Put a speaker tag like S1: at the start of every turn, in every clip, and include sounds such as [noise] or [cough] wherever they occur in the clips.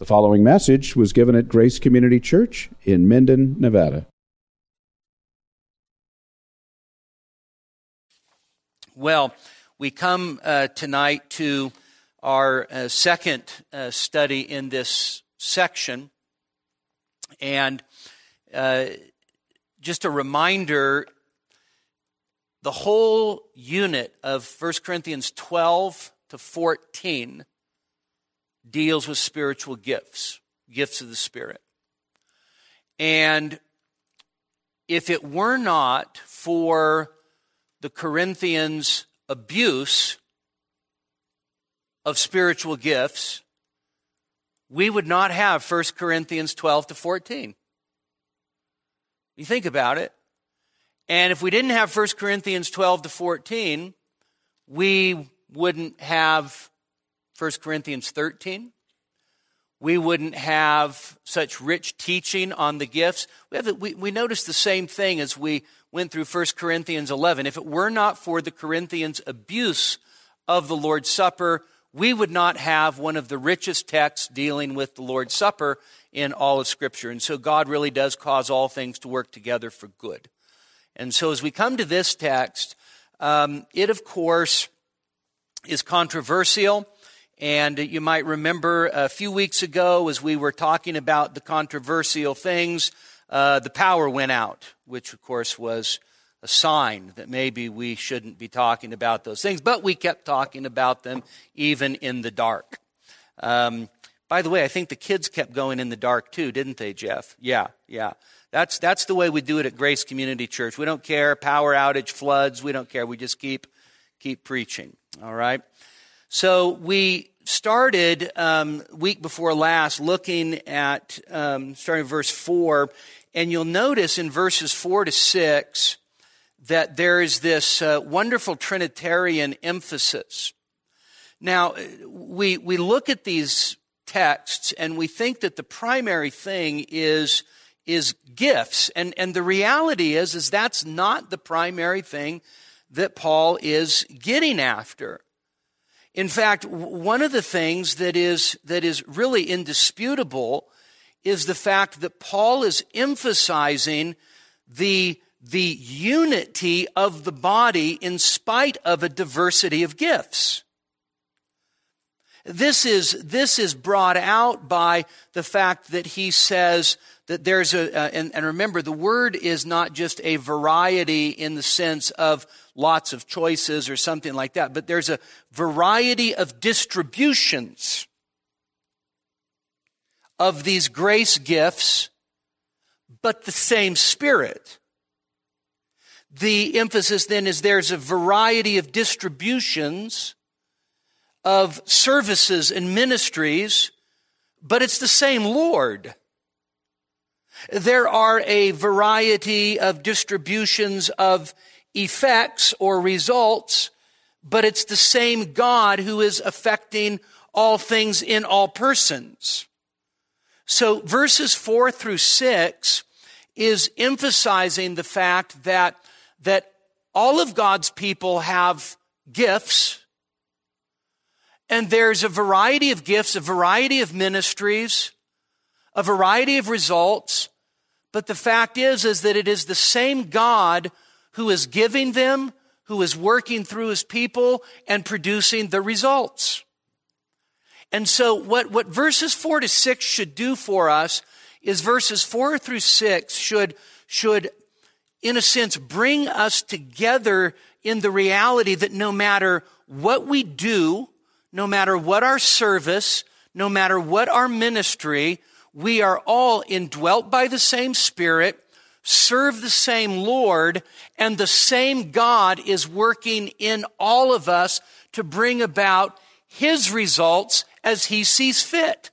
S1: The following message was given at Grace Community Church in Minden, Nevada.
S2: Well, we come uh, tonight to our uh, second uh, study in this section. And uh, just a reminder the whole unit of 1 Corinthians 12 to 14 deals with spiritual gifts, gifts of the Spirit. And if it were not for the Corinthians' abuse of spiritual gifts, we would not have 1 Corinthians 12 to 14. You think about it. And if we didn't have 1 Corinthians 12 to 14, we wouldn't have 1 Corinthians 13. We wouldn't have such rich teaching on the gifts. We, have, we, we noticed the same thing as we went through 1 Corinthians 11. If it were not for the Corinthians' abuse of the Lord's Supper, we would not have one of the richest texts dealing with the Lord's Supper in all of Scripture. And so God really does cause all things to work together for good. And so as we come to this text, um, it of course is controversial. And you might remember a few weeks ago as we were talking about the controversial things, uh, the power went out, which of course was a sign that maybe we shouldn't be talking about those things, but we kept talking about them even in the dark. Um, by the way, I think the kids kept going in the dark too, didn't they, Jeff? Yeah, yeah. That's, that's the way we do it at Grace Community Church. We don't care, power outage, floods, we don't care. We just keep, keep preaching. All right? So we started um, week before last looking at um, starting verse 4 and you'll notice in verses 4 to 6 that there is this uh, wonderful trinitarian emphasis. Now we, we look at these texts and we think that the primary thing is is gifts. And, and the reality is is that's not the primary thing that paul is getting after in fact, one of the things that is, that is really indisputable is the fact that Paul is emphasizing the, the unity of the body in spite of a diversity of gifts. This is, this is brought out by the fact that he says that there's a, uh, and, and remember, the word is not just a variety in the sense of lots of choices or something like that, but there's a variety of distributions of these grace gifts, but the same Spirit. The emphasis then is there's a variety of distributions of services and ministries, but it's the same Lord. There are a variety of distributions of effects or results, but it's the same God who is affecting all things in all persons. So verses four through six is emphasizing the fact that, that all of God's people have gifts, and there's a variety of gifts, a variety of ministries, a variety of results, but the fact is, is that it is the same God who is giving them, who is working through his people and producing the results. And so what, what verses four to six should do for us is verses four through six should, should, in a sense, bring us together in the reality that no matter what we do, no matter what our service, no matter what our ministry, we are all indwelt by the same Spirit serve the same Lord, and the same God is working in all of us to bring about His results as He sees fit.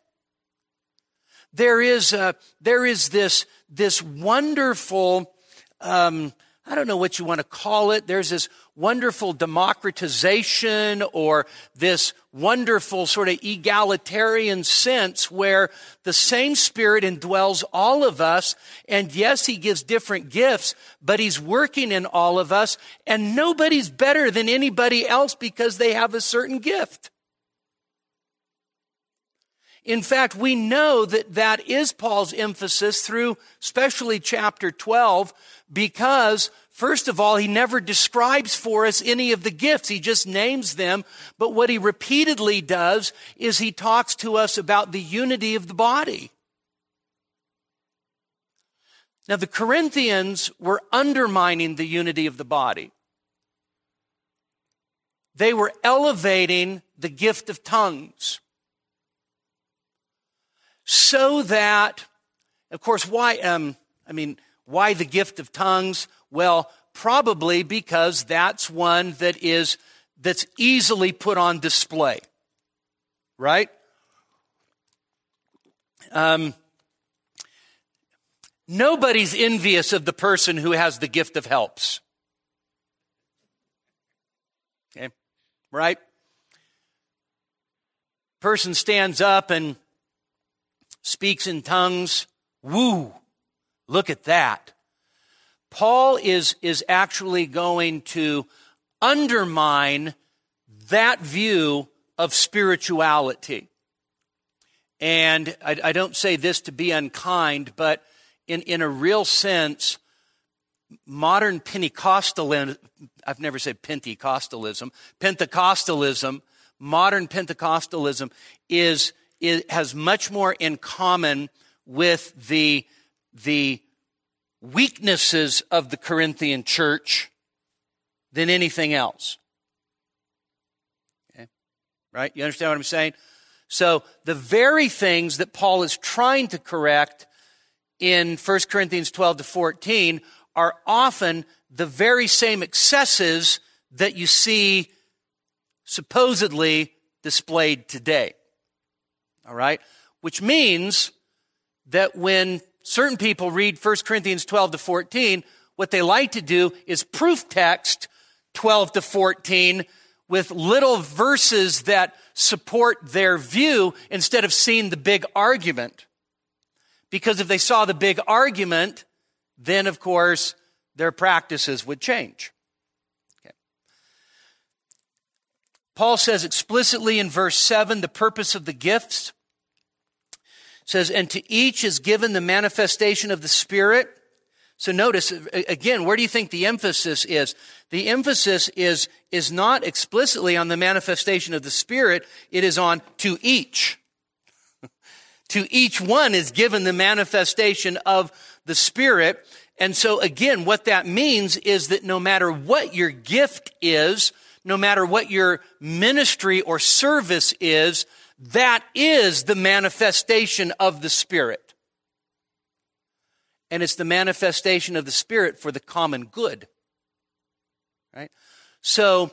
S2: There is, a, there is this, this wonderful, um, I don't know what you want to call it. There's this wonderful democratization or this wonderful sort of egalitarian sense where the same spirit indwells all of us. And yes, he gives different gifts, but he's working in all of us and nobody's better than anybody else because they have a certain gift. In fact, we know that that is Paul's emphasis through especially chapter 12 because First of all, he never describes for us any of the gifts. He just names them. But what he repeatedly does is he talks to us about the unity of the body. Now, the Corinthians were undermining the unity of the body. They were elevating the gift of tongues so that, of course, why, um, I mean, why the gift of tongues? Well, probably because that's one that is, that's easily put on display. Right? Um, nobody's envious of the person who has the gift of helps. Okay? Right? Person stands up and speaks in tongues. Woo! Look at that. Paul is, is actually going to undermine that view of spirituality. And I, I, don't say this to be unkind, but in, in a real sense, modern Pentecostalism, I've never said Pentecostalism, Pentecostalism, modern Pentecostalism is, is has much more in common with the the weaknesses of the Corinthian church than anything else. Okay? Right? You understand what I'm saying? So, the very things that Paul is trying to correct in 1 Corinthians 12 to 14 are often the very same excesses that you see supposedly displayed today. All right? Which means that when certain people read 1 Corinthians 12 to 14, what they like to do is proof text 12 to 14 with little verses that support their view instead of seeing the big argument. Because if they saw the big argument, then of course their practices would change. Paul says explicitly in verse 7 the purpose of the gifts says, and to each is given the manifestation of the Spirit. So notice, again, where do you think the emphasis is? The emphasis is, is not explicitly on the manifestation of the Spirit, it is on to each. [laughs] to each one is given the manifestation of the Spirit. And so again, what that means is that no matter what your gift is, no matter what your ministry or service is, that is the manifestation of the Spirit. And it's the manifestation of the Spirit for the common good. Right? So,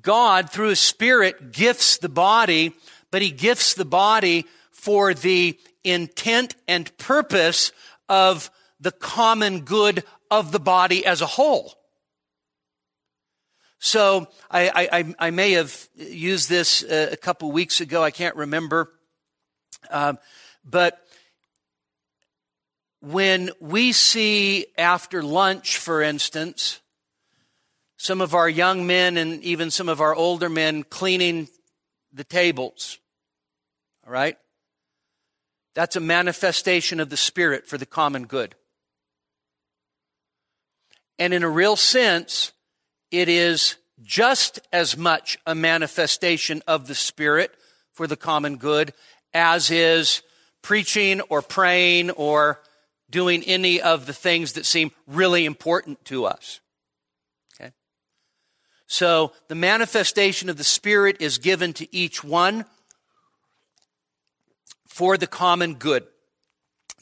S2: God, through His Spirit, gifts the body, but He gifts the body for the intent and purpose of the common good of the body as a whole. So I, I, I may have used this uh, a couple weeks ago. I can't remember. Um, but when we see after lunch, for instance, some of our young men and even some of our older men cleaning the tables, all right? That's a manifestation of the Spirit for the common good. And in a real sense, it is just as much a manifestation of the Spirit for the common good as is preaching or praying or doing any of the things that seem really important to us. Okay? So the manifestation of the Spirit is given to each one for the common good.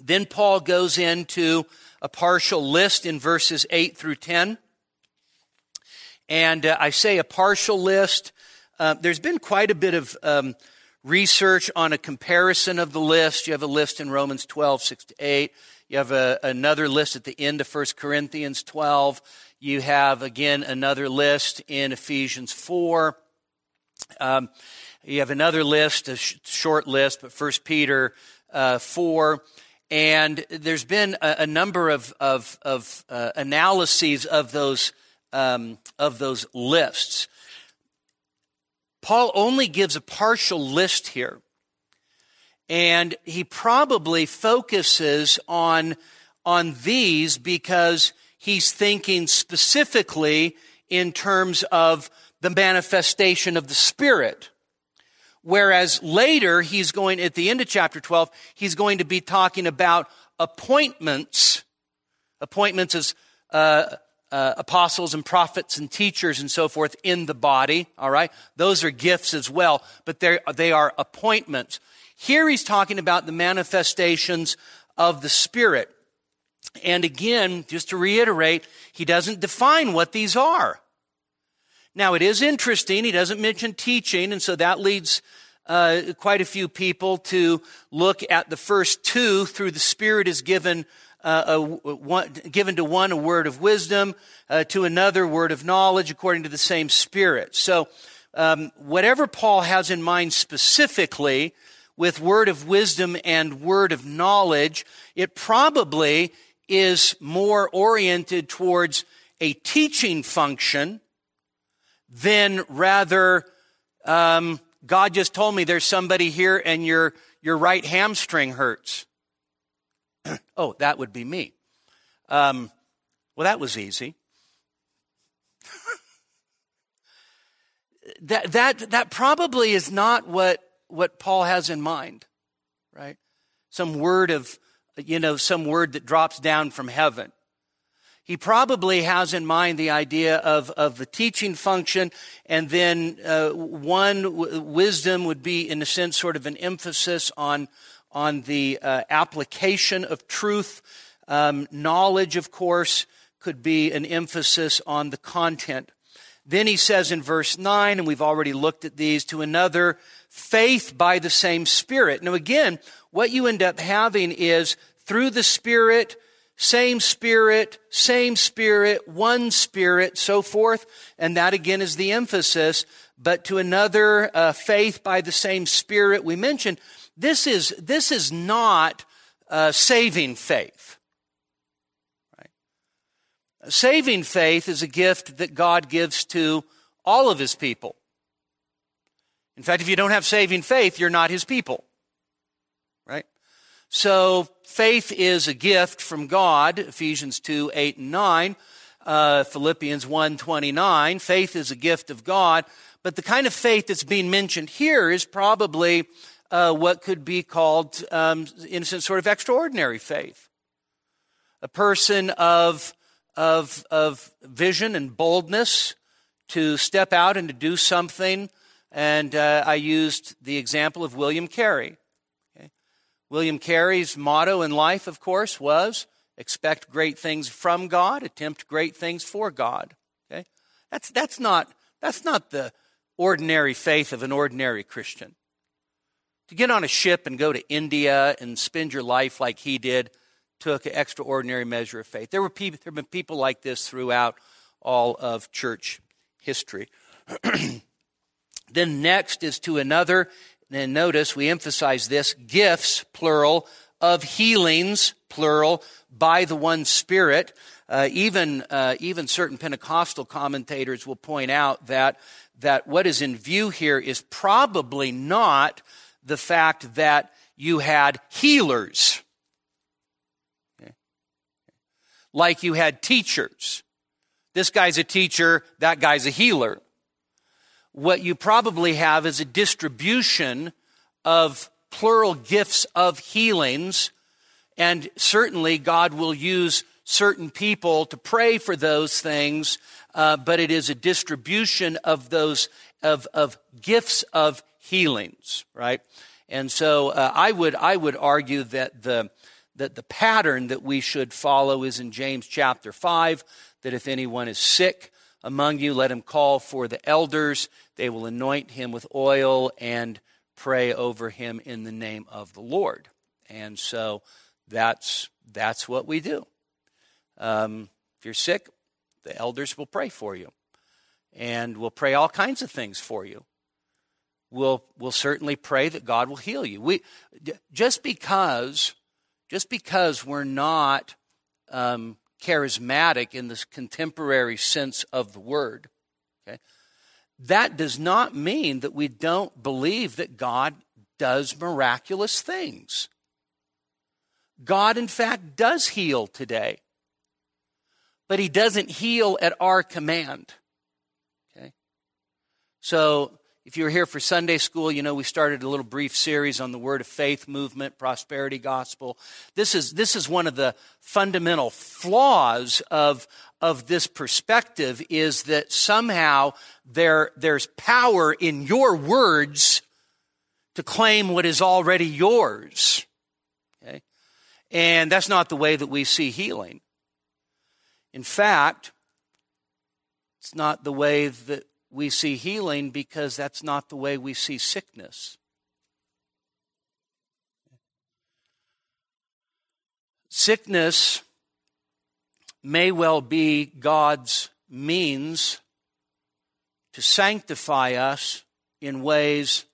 S2: Then Paul goes into a partial list in verses 8 through 10 and uh, I say a partial list. Uh, there's been quite a bit of um, research on a comparison of the list. You have a list in Romans 12, 6 to 8. You have a, another list at the end of 1 Corinthians 12. You have, again, another list in Ephesians 4. Um, you have another list, a sh- short list, but 1 Peter uh, 4. And there's been a, a number of, of, of uh, analyses of those um, of those lists. Paul only gives a partial list here. And he probably focuses on, on these because he's thinking specifically in terms of the manifestation of the Spirit. Whereas later, he's going, at the end of chapter 12, he's going to be talking about appointments. Appointments as uh, uh, apostles and prophets and teachers and so forth in the body, all right? Those are gifts as well, but they are appointments. Here he's talking about the manifestations of the Spirit. And again, just to reiterate, he doesn't define what these are. Now, it is interesting. He doesn't mention teaching, and so that leads uh, quite a few people to look at the first two through the Spirit is given. Uh, a, one, given to one a word of wisdom, uh, to another word of knowledge, according to the same Spirit. So, um, whatever Paul has in mind specifically with word of wisdom and word of knowledge, it probably is more oriented towards a teaching function than rather, um, God just told me there's somebody here and your, your right hamstring hurts. Oh, that would be me. Um, well, that was easy. [laughs] that, that, that probably is not what, what Paul has in mind, right? Some word of, you know, some word that drops down from heaven. He probably has in mind the idea of, of the teaching function, and then uh, one w- wisdom would be, in a sense, sort of an emphasis on, on the uh, application of truth. Um, knowledge, of course, could be an emphasis on the content. Then he says in verse 9, and we've already looked at these, to another, faith by the same Spirit. Now, again, what you end up having is through the Spirit, same Spirit, same Spirit, one Spirit, so forth. And that again is the emphasis. But to another, uh, faith by the same Spirit we mentioned, this is, this is not uh, saving faith. Right? Saving faith is a gift that God gives to all of his people. In fact, if you don't have saving faith, you're not his people. Right? So faith is a gift from God, Ephesians 2, 8 and 9, uh, Philippians 1, 29. Faith is a gift of God, but the kind of faith that's being mentioned here is probably uh, what could be called, um, in a sense, sort of extraordinary faith. A person of, of, of vision and boldness to step out and to do something. And uh, I used the example of William Carey. William Carey's motto in life, of course, was expect great things from God, attempt great things for God. Okay? That's, that's, not, that's not the ordinary faith of an ordinary Christian. To get on a ship and go to India and spend your life like he did took an extraordinary measure of faith. There, were people, there have been people like this throughout all of church history. [clears throat] then next is to another and notice we emphasize this gifts, plural, of healings, plural, by the one Spirit. Uh, even, uh, even certain Pentecostal commentators will point out that, that what is in view here is probably not the fact that you had healers, okay. like you had teachers. This guy's a teacher, that guy's a healer what you probably have is a distribution of plural gifts of healings. And certainly God will use certain people to pray for those things, uh, but it is a distribution of those of, of gifts of healings, right? And so uh, I would I would argue that the that the pattern that we should follow is in James chapter five. That if anyone is sick, among you, let him call for the elders. They will anoint him with oil and pray over him in the name of the Lord. And so that's, that's what we do. Um, if you're sick, the elders will pray for you. And we'll pray all kinds of things for you. We'll, we'll certainly pray that God will heal you. We, just because, just because we're not um, charismatic in this contemporary sense of the word. Okay? That does not mean that we don't believe that God does miraculous things. God, in fact, does heal today, but He doesn't heal at our command. Okay? So, if you were here for Sunday school, you know we started a little brief series on the Word of Faith movement, prosperity gospel. This is, this is one of the fundamental flaws of, of this perspective is that somehow there, there's power in your words to claim what is already yours. Okay? And that's not the way that we see healing. In fact, it's not the way that we see healing because that's not the way we see sickness. Sickness may well be God's means to sanctify us in ways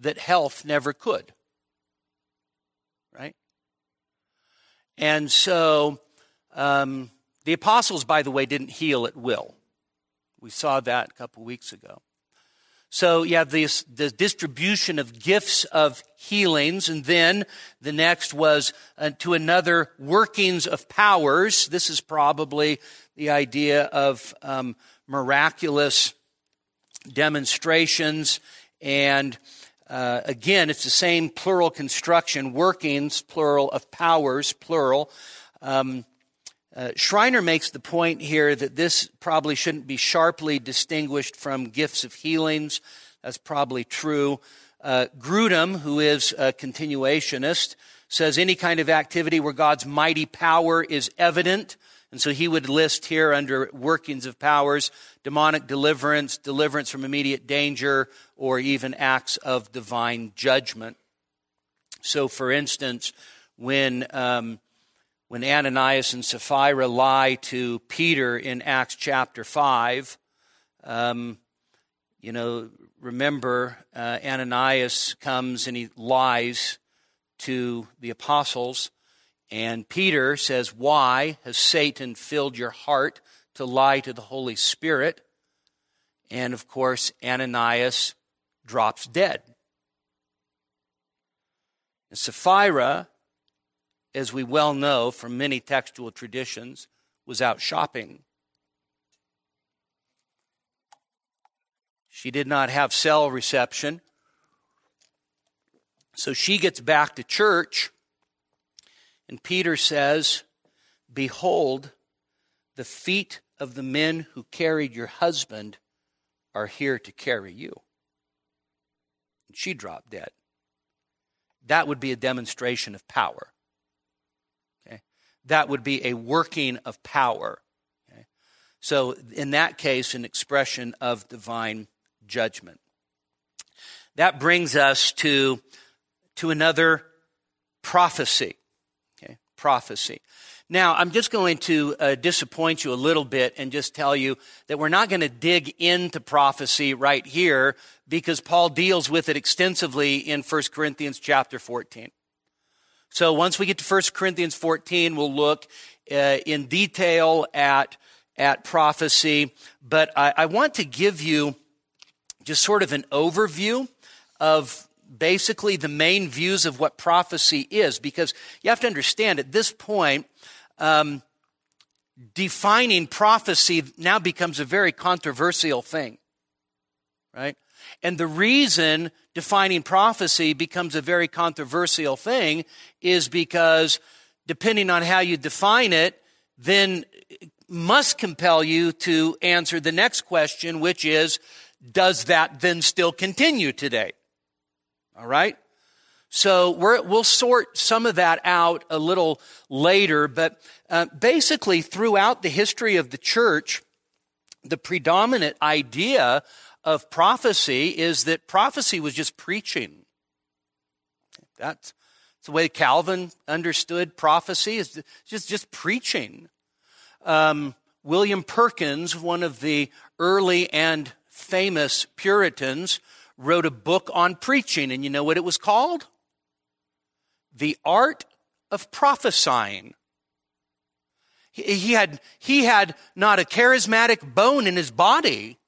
S2: that health never could. Right? And so, um, the apostles, by the way, didn't heal at will. We saw that a couple weeks ago. So you have this, the distribution of gifts of healings, and then the next was uh, to another workings of powers. This is probably the idea of um, miraculous demonstrations, and uh, again, it's the same plural construction: workings, plural of powers, plural. Um, uh, Schreiner makes the point here that this probably shouldn't be sharply distinguished from gifts of healings. That's probably true. Uh, Grudem, who is a continuationist, says any kind of activity where God's mighty power is evident. And so he would list here under workings of powers demonic deliverance, deliverance from immediate danger, or even acts of divine judgment. So, for instance, when um, when Ananias and Sapphira lie to Peter in Acts chapter 5. Um, you know, remember, uh, Ananias comes and he lies to the apostles, and Peter says, Why has Satan filled your heart to lie to the Holy Spirit? And of course, Ananias drops dead. And Sapphira as we well know from many textual traditions, was out shopping. She did not have cell reception. So she gets back to church, and Peter says, Behold, the feet of the men who carried your husband are here to carry you. And she dropped dead. That would be a demonstration of power that would be a working of power. Okay? So, in that case, an expression of divine judgment. That brings us to, to another prophecy. Okay? Prophecy. Now, I'm just going to uh, disappoint you a little bit and just tell you that we're not going to dig into prophecy right here because Paul deals with it extensively in 1 Corinthians chapter 14. So once we get to 1 Corinthians 14, we'll look uh, in detail at, at prophecy. But I, I want to give you just sort of an overview of basically the main views of what prophecy is, because you have to understand at this point, um, defining prophecy now becomes a very controversial thing, right? And the reason defining prophecy becomes a very controversial thing is because depending on how you define it, then it must compel you to answer the next question, which is, does that then still continue today? All right? So we will sort some of that out a little later, but uh, basically throughout the history of the church, the predominant idea of prophecy is that prophecy was just preaching. That's the way Calvin understood prophecy is just, just preaching. Um, William Perkins, one of the early and famous Puritans, wrote a book on preaching, and you know what it was called? The Art of Prophesying. He, he had, he had not a charismatic bone in his body,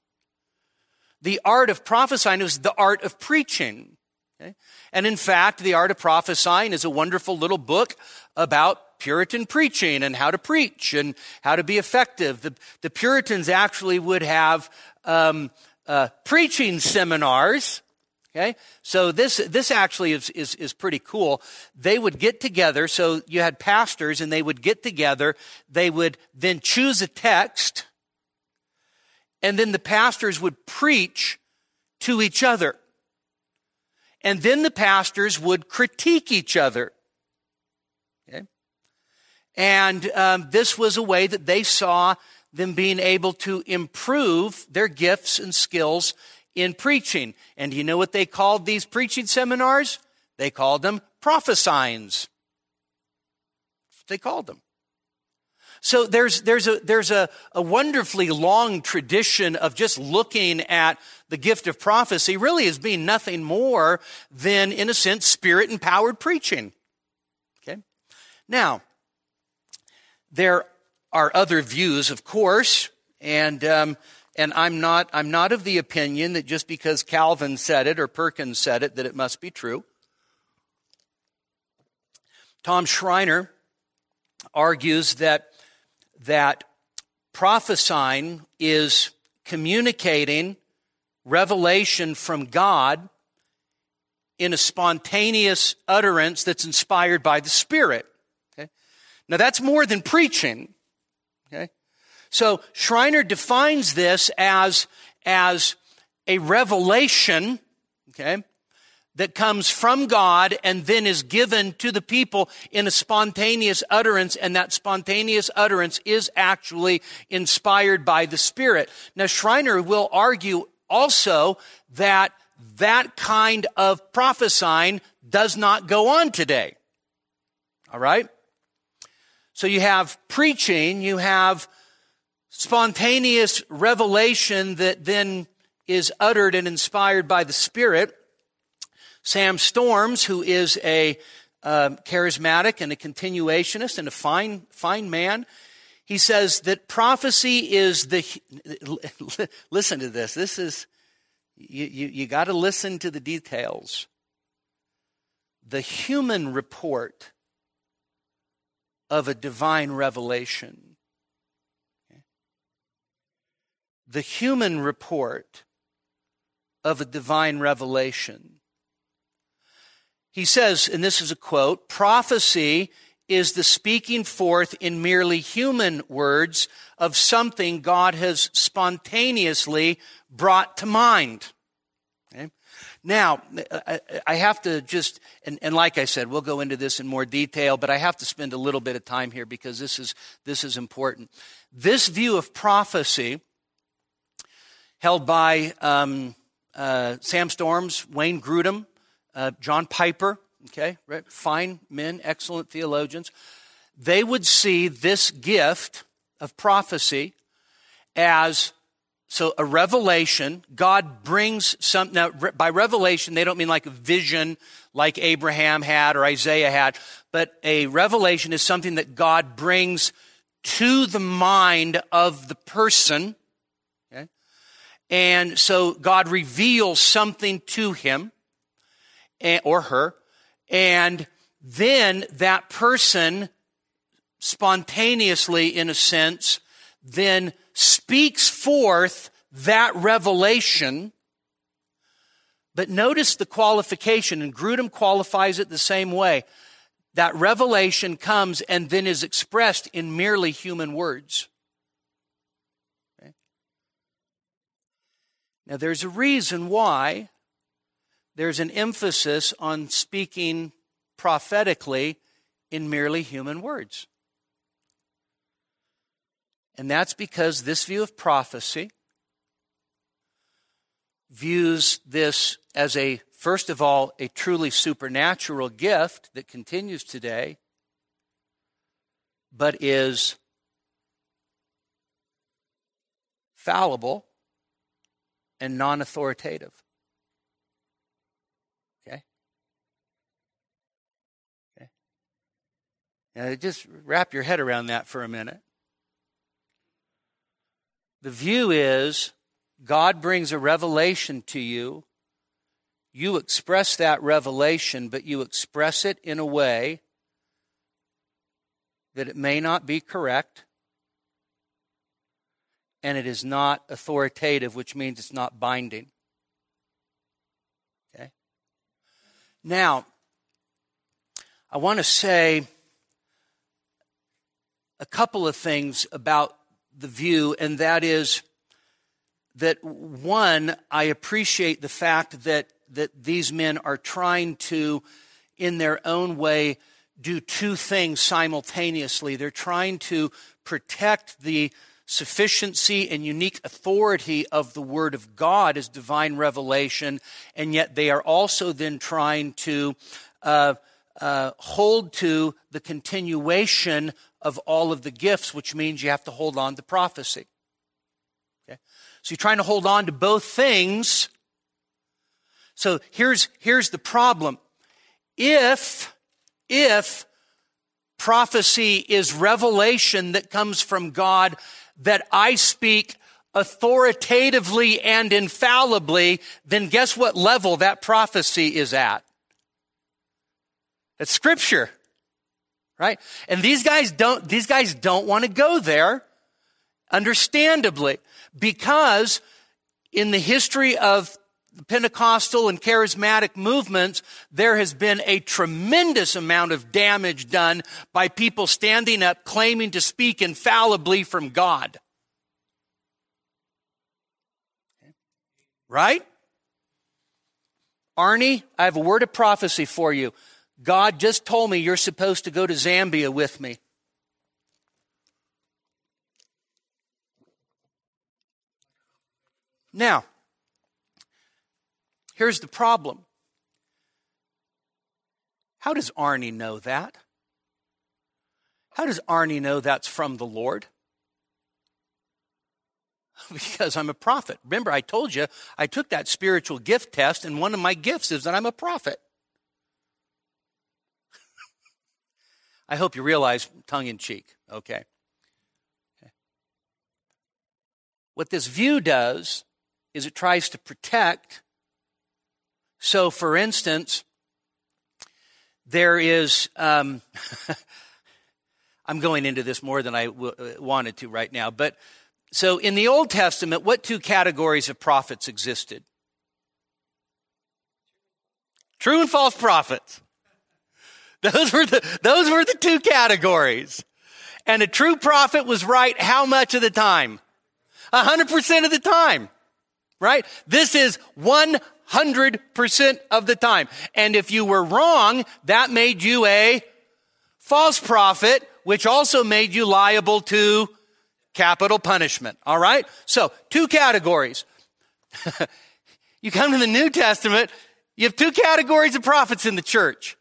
S2: the art of prophesying was the art of preaching. Okay? And in fact, The Art of Prophesying is a wonderful little book about Puritan preaching and how to preach and how to be effective. The, the Puritans actually would have um, uh, preaching seminars. Okay, so this this actually is, is is pretty cool. They would get together. So you had pastors, and they would get together. They would then choose a text, and then the pastors would preach to each other. And then the pastors would critique each other. Okay? And um, this was a way that they saw them being able to improve their gifts and skills in preaching. And you know what they called these preaching seminars? They called them prophesyings. They called them. So there's, there's, a, there's a, a wonderfully long tradition of just looking at the gift of prophecy really as being nothing more than, in a sense, spirit empowered preaching. Okay? Now, there are other views, of course, and, um, and I'm not, I'm not of the opinion that just because Calvin said it or Perkins said it, that it must be true. Tom Schreiner argues that that prophesying is communicating revelation from God in a spontaneous utterance that's inspired by the Spirit. Okay? Now that's more than preaching. Okay? So Schreiner defines this as, as a revelation, okay, that comes from God and then is given to the people in a spontaneous utterance, and that spontaneous utterance is actually inspired by the Spirit. Now, Schreiner will argue also that that kind of prophesying does not go on today. All right? So you have preaching, you have spontaneous revelation that then is uttered and inspired by the Spirit. Sam Storms, who is a uh, charismatic and a continuationist and a fine, fine man, he says that prophecy is the. [laughs] listen to this. This is, you, you, you got to listen to the details. The human report of a divine revelation. The human report of a divine revelation. He says, and this is a quote, prophecy is the speaking forth in merely human words of something God has spontaneously brought to mind. Okay? Now, I have to just, and, and, like I said, we'll go into this in more detail, but I have to spend a little bit of time here because this is, this is important. This view of prophecy, held by um, uh, Sam Storms, Wayne Grudem, uh, John Piper, okay, right? fine men, excellent theologians, they would see this gift of prophecy as so a revelation. God brings some, now by revelation, they don't mean like a vision like Abraham had or Isaiah had, but a revelation is something that God brings to the mind of the person. Okay? And so God reveals something to him or her, and then that person spontaneously, in a sense, then speaks forth that revelation. But notice the qualification, and Grudem qualifies it the same way. That revelation comes and then is expressed in merely human words. Okay? Now, there's a reason why there's an emphasis on speaking prophetically in merely human words. And that's because this view of prophecy views this as a, first of all, a truly supernatural gift that continues today, but is fallible and non authoritative. Now, just wrap your head around that for a minute. The view is God brings a revelation to you, you express that revelation, but you express it in a way that it may not be correct and it is not authoritative, which means it's not binding. Okay? Now, I want to say a couple of things about the view, and that is that one, I appreciate the fact that, that these men are trying to, in their own way, do two things simultaneously. They're trying to protect the sufficiency and unique authority of the Word of God as divine revelation, and yet they are also then trying to uh, uh, hold to the continuation of all of the gifts, which means you have to hold on to prophecy. Okay? So you're trying to hold on to both things. So here's, here's the problem. If, if prophecy is revelation that comes from God that I speak authoritatively and infallibly, then guess what level that prophecy is at? It's scripture. Right? And these guys don't, these guys don't want to go there, understandably, because in the history of the Pentecostal and charismatic movements, there has been a tremendous amount of damage done by people standing up claiming to speak infallibly from God. Right? Arnie, I have a word of prophecy for you. God just told me you're supposed to go to Zambia with me. Now, here's the problem. How does Arnie know that? How does Arnie know that's from the Lord? [laughs] Because I'm a prophet. Remember, I told you I took that spiritual gift test, and one of my gifts is that I'm a prophet. I hope you realize tongue in cheek, okay? What this view does is it tries to protect. So, for instance, there is, um, [laughs] I'm going into this more than I w- uh, wanted to right now, but so in the Old Testament, what two categories of prophets existed? True and false prophets. Those were the, those were the two categories. And a true prophet was right how much of the time? A hundred percent of the time. Right? This is 100% of the time. And if you were wrong, that made you a false prophet, which also made you liable to capital punishment. All right? So, two categories. [laughs] you come to the New Testament, you have two categories of prophets in the church.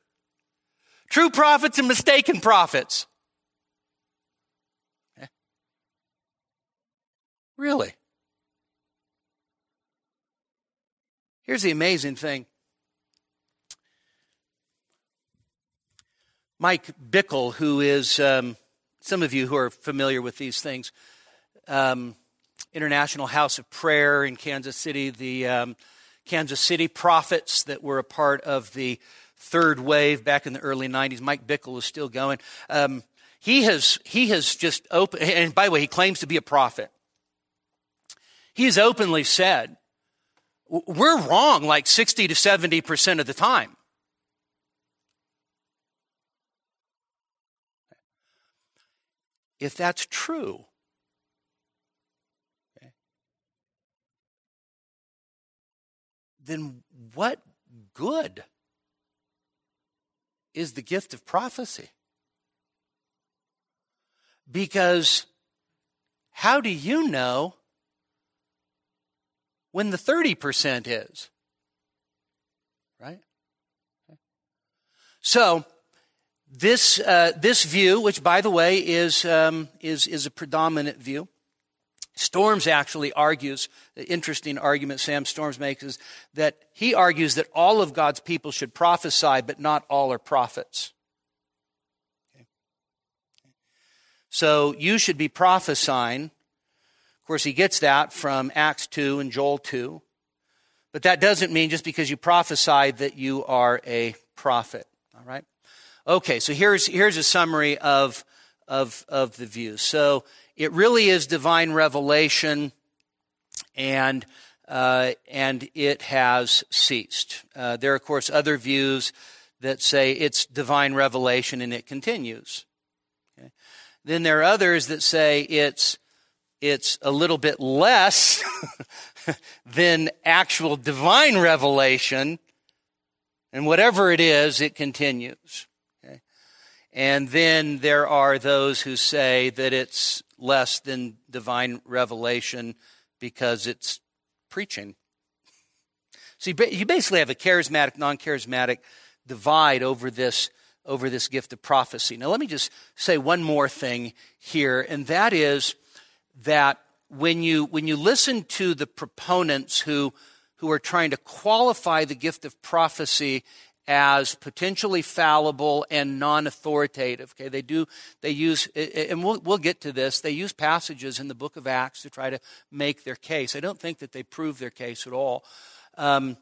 S2: True prophets and mistaken prophets. Really? Here's the amazing thing Mike Bickle, who is, um, some of you who are familiar with these things, um, International House of Prayer in Kansas City, the um, Kansas City prophets that were a part of the third wave back in the early 90s. Mike Bickle is still going. Um, he has, he has just open, and by the way, he claims to be a prophet. He has openly said, we're wrong like 60 to 70% of the time. If that's true, then what good is the gift of prophecy. Because how do you know when the 30% is? Right? So, this, uh, this view, which by the way is, um, is, is a predominant view, Storms actually argues, the interesting argument Sam Storms makes is that he argues that all of God's people should prophesy, but not all are prophets. Okay. So you should be prophesying. Of course, he gets that from Acts 2 and Joel 2. But that doesn't mean just because you prophesy that you are a prophet. All right? Okay, so here's, here's a summary of, of, of the view. So it really is divine revelation, and, uh, and it has ceased. Uh, there are, of course, other views that say it's divine revelation and it continues. Okay? Then there are others that say it's, it's a little bit less [laughs] than actual divine revelation, and whatever it is, it continues. And then there are those who say that it's less than divine revelation because it's preaching. So you basically have a charismatic, non charismatic divide over this, over this gift of prophecy. Now, let me just say one more thing here, and that is that when you, when you listen to the proponents who, who are trying to qualify the gift of prophecy as potentially fallible and non-authoritative. Okay, they do they use and we'll we'll get to this. They use passages in the book of Acts to try to make their case. I don't think that they prove their case at all. Um,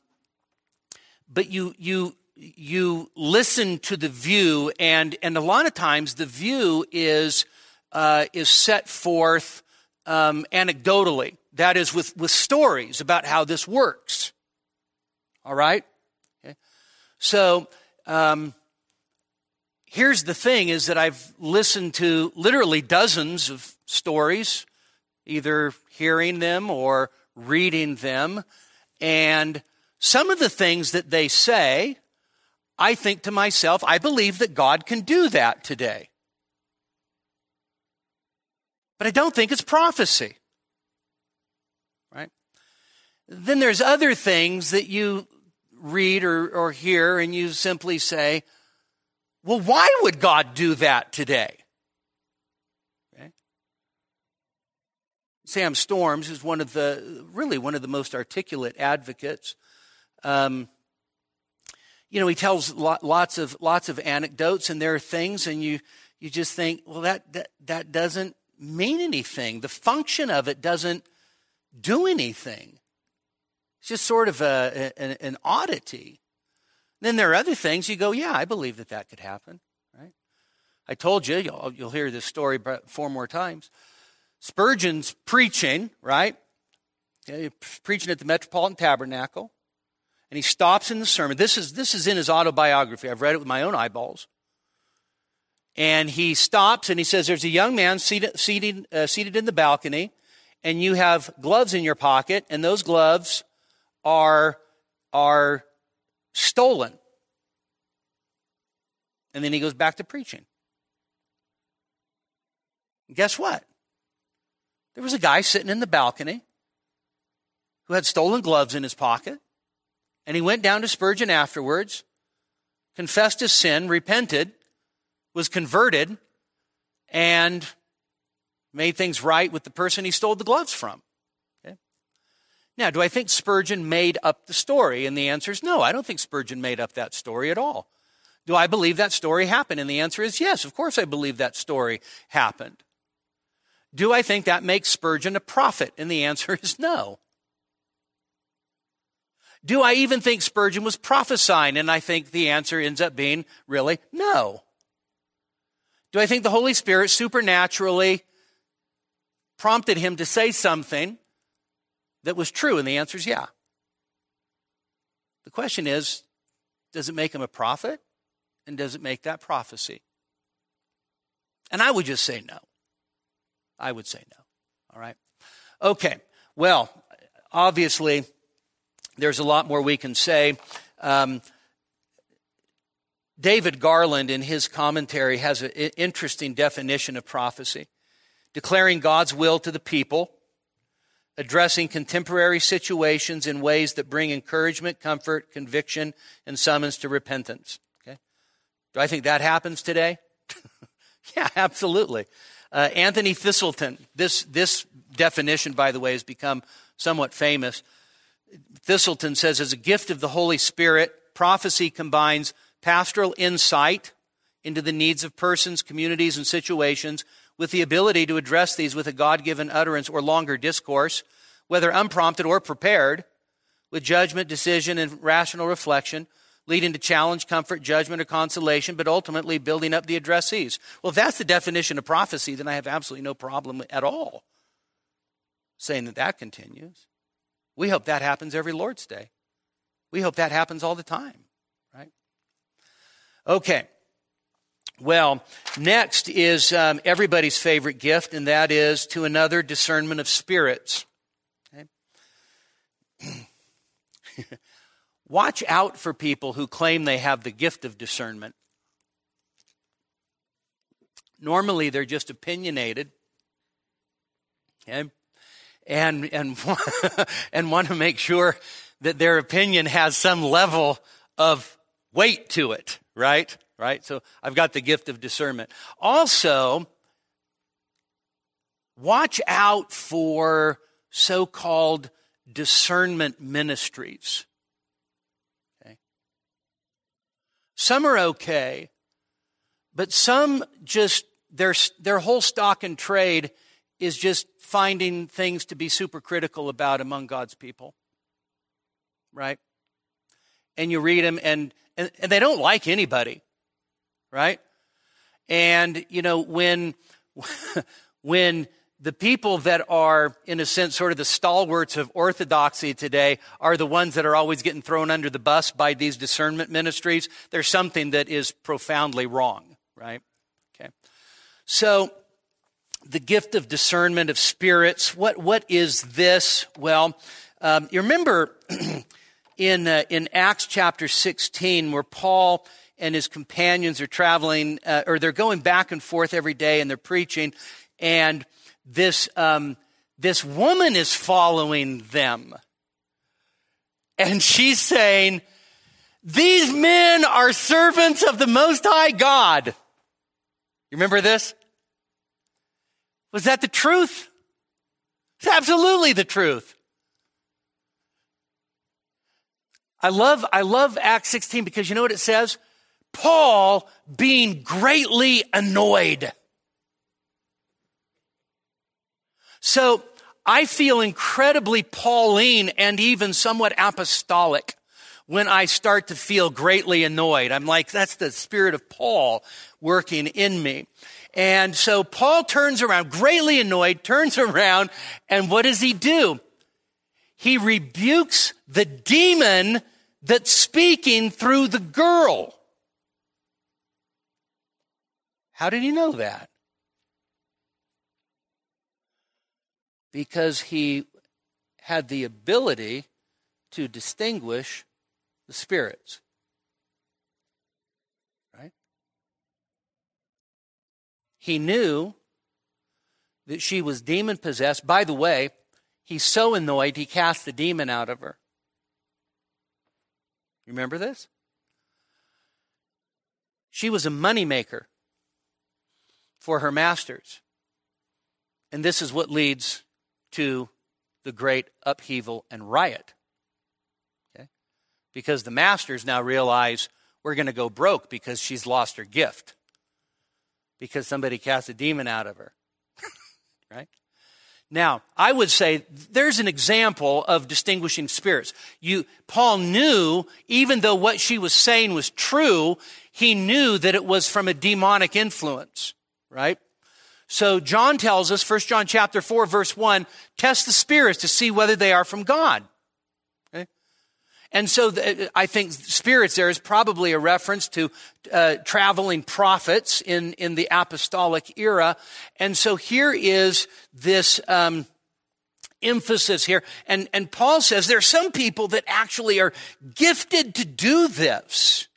S2: but you you you listen to the view, and and a lot of times the view is uh, is set forth um, anecdotally. That is, with, with stories about how this works. All right? So, um, here's the thing is that I've listened to literally dozens of stories, either hearing them or reading them. And some of the things that they say, I think to myself, I believe that God can do that today. But I don't think it's prophecy. Right? Then there's other things that you read or, or hear and you simply say, well, why would God do that today? Okay. Sam Storms is one of the, really one of the most articulate advocates. Um, you know, he tells lots of lots of anecdotes, and there are things, and you you just think, well, that that that doesn't mean anything. The function of it doesn't do anything. It's just sort of a, an, an oddity. Then there are other things you go, yeah, I believe that that could happen, right? I told you, you'll, you'll hear this story four more times. Spurgeon's preaching, right? Okay, preaching at the Metropolitan Tabernacle, and he stops in the sermon. This is, this is in his autobiography. I've read it with my own eyeballs. And he stops and he says, There's a young man seated, seated, uh, seated in the balcony, and you have gloves in your pocket, and those gloves are, are stolen. And then he goes back to preaching. And guess what? There was a guy sitting in the balcony who had stolen gloves in his pocket. And he went down to Spurgeon afterwards, confessed his sin, repented, was converted and made things right with the person he stole the gloves from. Now, do I think Spurgeon made up the story? And the answer is no, I don't think Spurgeon made up that story at all. Do I believe that story happened? And the answer is yes, of course I believe that story happened. Do I think that makes Spurgeon a prophet? And the answer [laughs] is no. Do I even think Spurgeon was prophesying? And I think the answer ends up being really no. Do I think the Holy Spirit supernaturally prompted him to say something that was true? And the answer is yeah. The question is does it make him a prophet? And does it make that prophecy? And I would just say no. I would say no. All right. Okay. Well, obviously, there's a lot more we can say. Um, David Garland, in his commentary, has an interesting definition of prophecy declaring God's will to the people, addressing contemporary situations in ways that bring encouragement, comfort, conviction, and summons to repentance. Okay? Do I think that happens today? [laughs] yeah, absolutely. Uh, Anthony Thiselton, this, this definition, by the way, has become somewhat famous. Thiselton says, as a gift of the Holy Spirit, prophecy combines pastoral insight into the needs of persons, communities, and situations with the ability to address these with a God given utterance or longer discourse, whether unprompted or prepared, with judgment, decision, and rational reflection, leading to challenge, comfort, judgment, or consolation, but ultimately building up the addressees. Well, if that's the definition of prophecy, then I have absolutely no problem at all saying that that continues. We hope that happens every Lord's Day. We hope that happens all the time, right? Okay. Well, next is um, everybody's favorite gift, and that is to another discernment of spirits. Okay? [clears throat] Watch out for people who claim they have the gift of discernment. Normally, they're just opinionated. Okay? And, and, [laughs] and want to make sure that their opinion has some level of weight to it, right? Right? So I've got the gift of discernment. Also, watch out for so called discernment ministries. Okay? Some are okay, but some just, their, their whole stock and trade is just finding things to be super critical about among God's people right? And you read them, and, and, and they don't like anybody, right? And, you know, when, [laughs] when the people that are, in a sense, sort of the stalwarts of orthodoxy today are the ones that are always getting thrown under the bus by these discernment ministries, there's something that is profoundly wrong, right? Okay. So, the gift of discernment of spirits, what, what is this? Well, um, you remember [clears throat] in, uh, in Acts chapter 16 where Paul and his companions are traveling, uh, or they're going back and forth every day and they're preaching, and this, um, this woman is following them. And she's saying, These men are servants of the Most High God. You remember this? Was that the truth? It's absolutely the truth. I love, I love Acts 16 because you know what it says? Paul being greatly annoyed. So I feel incredibly Pauline and even somewhat apostolic when I start to feel greatly annoyed. I'm like, that's the spirit of Paul working in me. And so Paul turns around, greatly annoyed, turns around, and what does he do? He rebukes the demon that's speaking through the girl. How did he know that? Because he had the ability to distinguish the spirits. Right? He knew that she was demon possessed. By the way, He's so annoyed, he cast the demon out of her. Remember this? She was a moneymaker for her masters. And this is what leads to the great upheaval and riot. Okay? Because the masters now realize we're going to go broke because she's lost her gift. Because somebody cast a demon out of her. [laughs] right? Now, I would say there's an example of distinguishing spirits. You, Paul knew, even though what she was saying was true, he knew that it was from a demonic influence, right? So John tells us, 1 John chapter 4, verse 1, test the spirits to see whether they are from God. And so the, I think spirits there is probably a reference to uh, traveling prophets in, in the apostolic era. And so here is this um, emphasis here. And, and Paul says there are some people that actually are gifted to do this.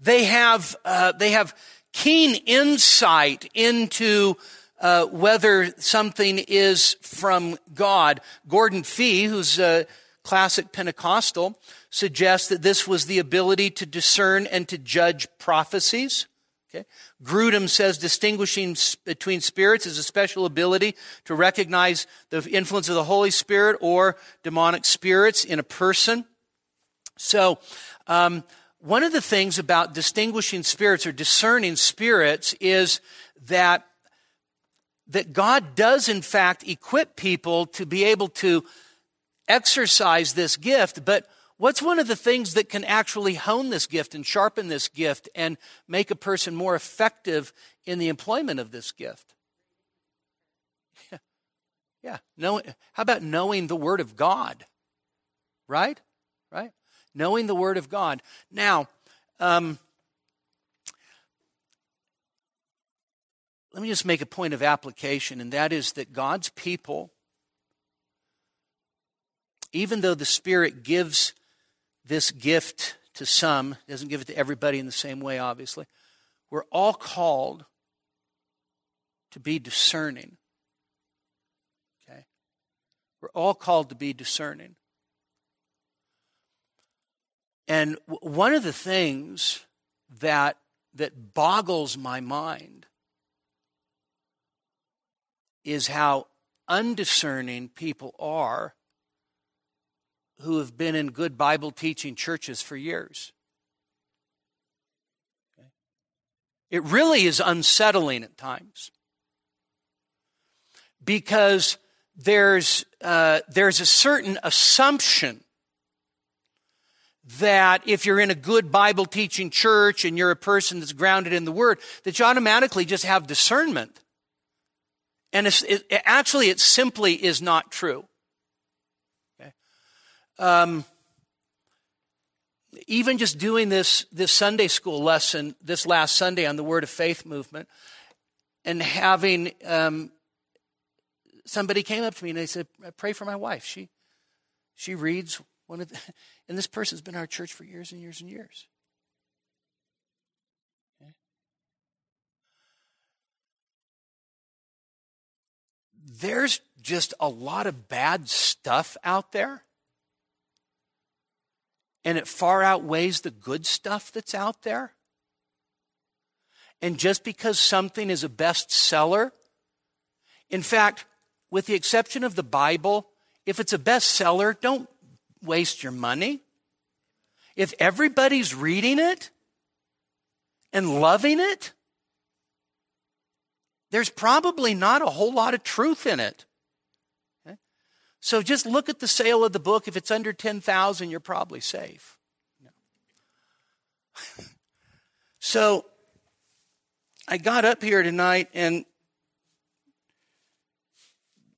S2: They have, uh, they have keen insight into uh, whether something is from God. Gordon Fee, who's a classic Pentecostal suggests that this was the ability to discern and to judge prophecies. Okay. Grudem says distinguishing between spirits is a special ability to recognize the influence of the Holy Spirit or demonic spirits in a person. So, um, one of the things about distinguishing spirits or discerning spirits is that that God does in fact equip people to be able to exercise this gift, but what's one of the things that can actually hone this gift and sharpen this gift and make a person more effective in the employment of this gift? [laughs] Yeah. Yeah. Knowing, how about knowing the Word of God? Right? Knowing the Word of God. Now, um, let me just make a point of application, and that is that God's people, even though the Spirit gives this gift to some, doesn't give it to everybody in the same way, obviously, we're all called to be discerning. Okay? We're all called to be discerning. And one of the things that, that boggles my mind is how undiscerning people are who have been in good Bible teaching churches for years. It really is unsettling at times because there's, uh, there's a certain assumption that if you're in a good Bible teaching church and you're a person that's grounded in the Word, that you automatically just have discernment. And it, actually, it simply is not true. Okay? Um, even just doing this, this Sunday school lesson this last Sunday on the Word of Faith movement and having um, somebody came up to me and they said, Pray for my wife. She, she reads one of the, and this person's been our church for years and years and years. there's just a lot of bad stuff out there. And it far outweighs the good stuff that's out there. And just because something is a bestseller, in fact, with the exception of the Bible, if it's a bestseller, don't waste your money. If everybody's reading it and loving it, there's probably not a whole lot of truth in it. Okay? So just look at the sale of the book. If it's under 10,000, you're probably safe. [laughs] so I got up here tonight and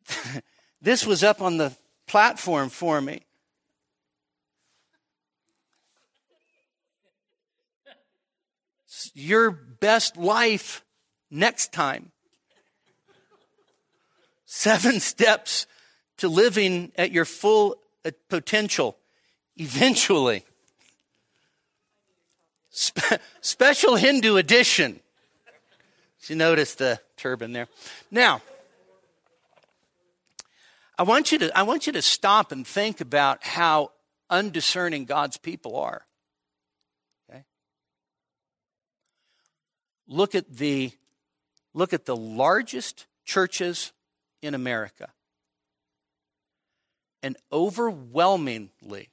S2: [laughs] this was up on the platform for me. Your best life next time. Seven steps to living at your full uh, potential eventually. Spe- special Hindu edition. You notice the turban there. Now, I want you to I want you to stop and think about how undiscerning God's people are. Look at the look at the largest churches in America. And overwhelmingly,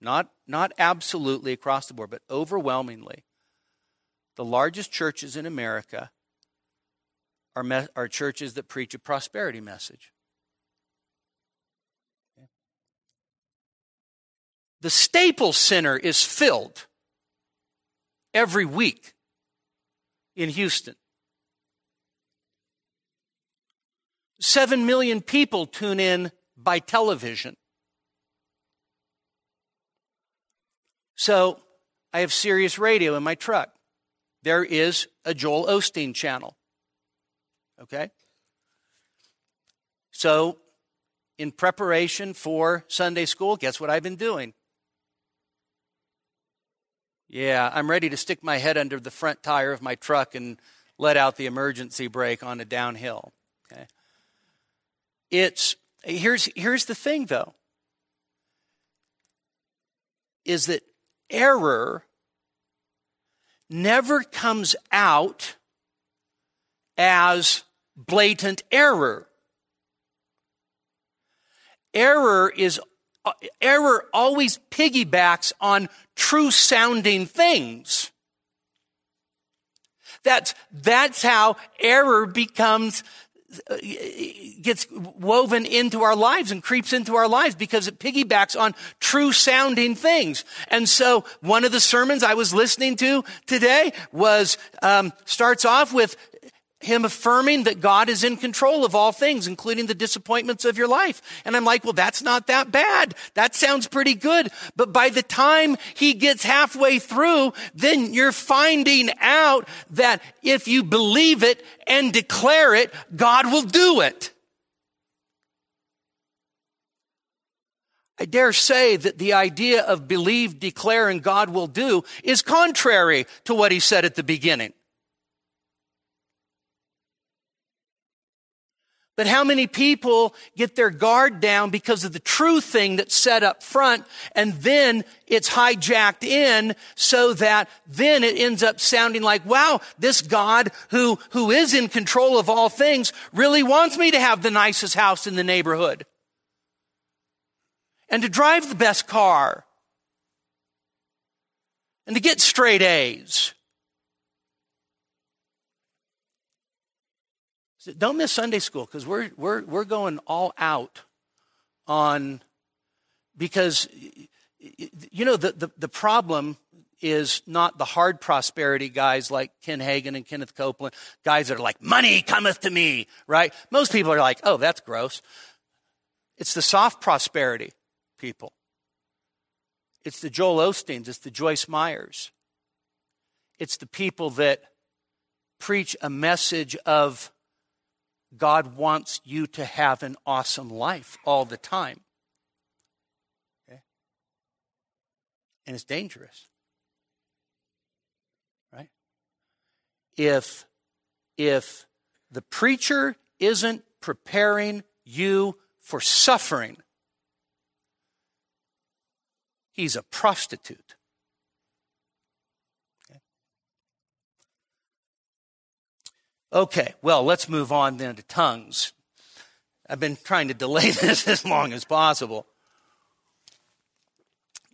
S2: not, not absolutely across the board, but overwhelmingly, the largest churches in America are, me- are churches that preach a prosperity message. The Staples Center is filled every week in Houston. Seven million people tune in by television. So I have Sirius Radio in my truck. There is a Joel Osteen channel. Okay? So, in preparation for Sunday school, guess what I've been doing? Yeah, I'm ready to stick my head under the front tire of my truck and let out the emergency brake on a downhill. Okay? It's here's here's the thing though is that error never comes out as blatant error. Error is error always piggybacks on true sounding things. That's, that's how error becomes gets woven into our lives and creeps into our lives because it piggybacks on true sounding things. And so one of the sermons I was listening to today was um, starts off with him affirming that God is in control of all things, including the disappointments of your life. And I'm like, well, that's not that bad. That sounds pretty good. But by the time he gets halfway through, then you're finding out that if you believe it and declare it, God will do it. I dare say that the idea of believe, declare, and God will do is contrary to what he said at the beginning. But how many people get their guard down because of the true thing that's set up front and then it's hijacked in so that then it ends up sounding like, wow, this God who, who is in control of all things really wants me to have the nicest house in the neighborhood and to drive the best car and to get straight A's. Don't miss Sunday school because we're, we're, we're going all out on, because, you know, the, the, the problem is not the hard prosperity guys like Ken Hagin and Kenneth Copeland, guys that are like, money cometh to me, right? Most people are like, oh, that's gross. It's the soft prosperity people. It's the Joel Osteens, it's the Joyce Myers. It's the people that preach a message of God wants you to have an awesome life all the time. Okay? And it's dangerous. Right? If if the preacher isn't preparing you for suffering, he's a prostitute. Okay, well, let's move on then to tongues. I've been trying to delay [laughs] this as long as possible.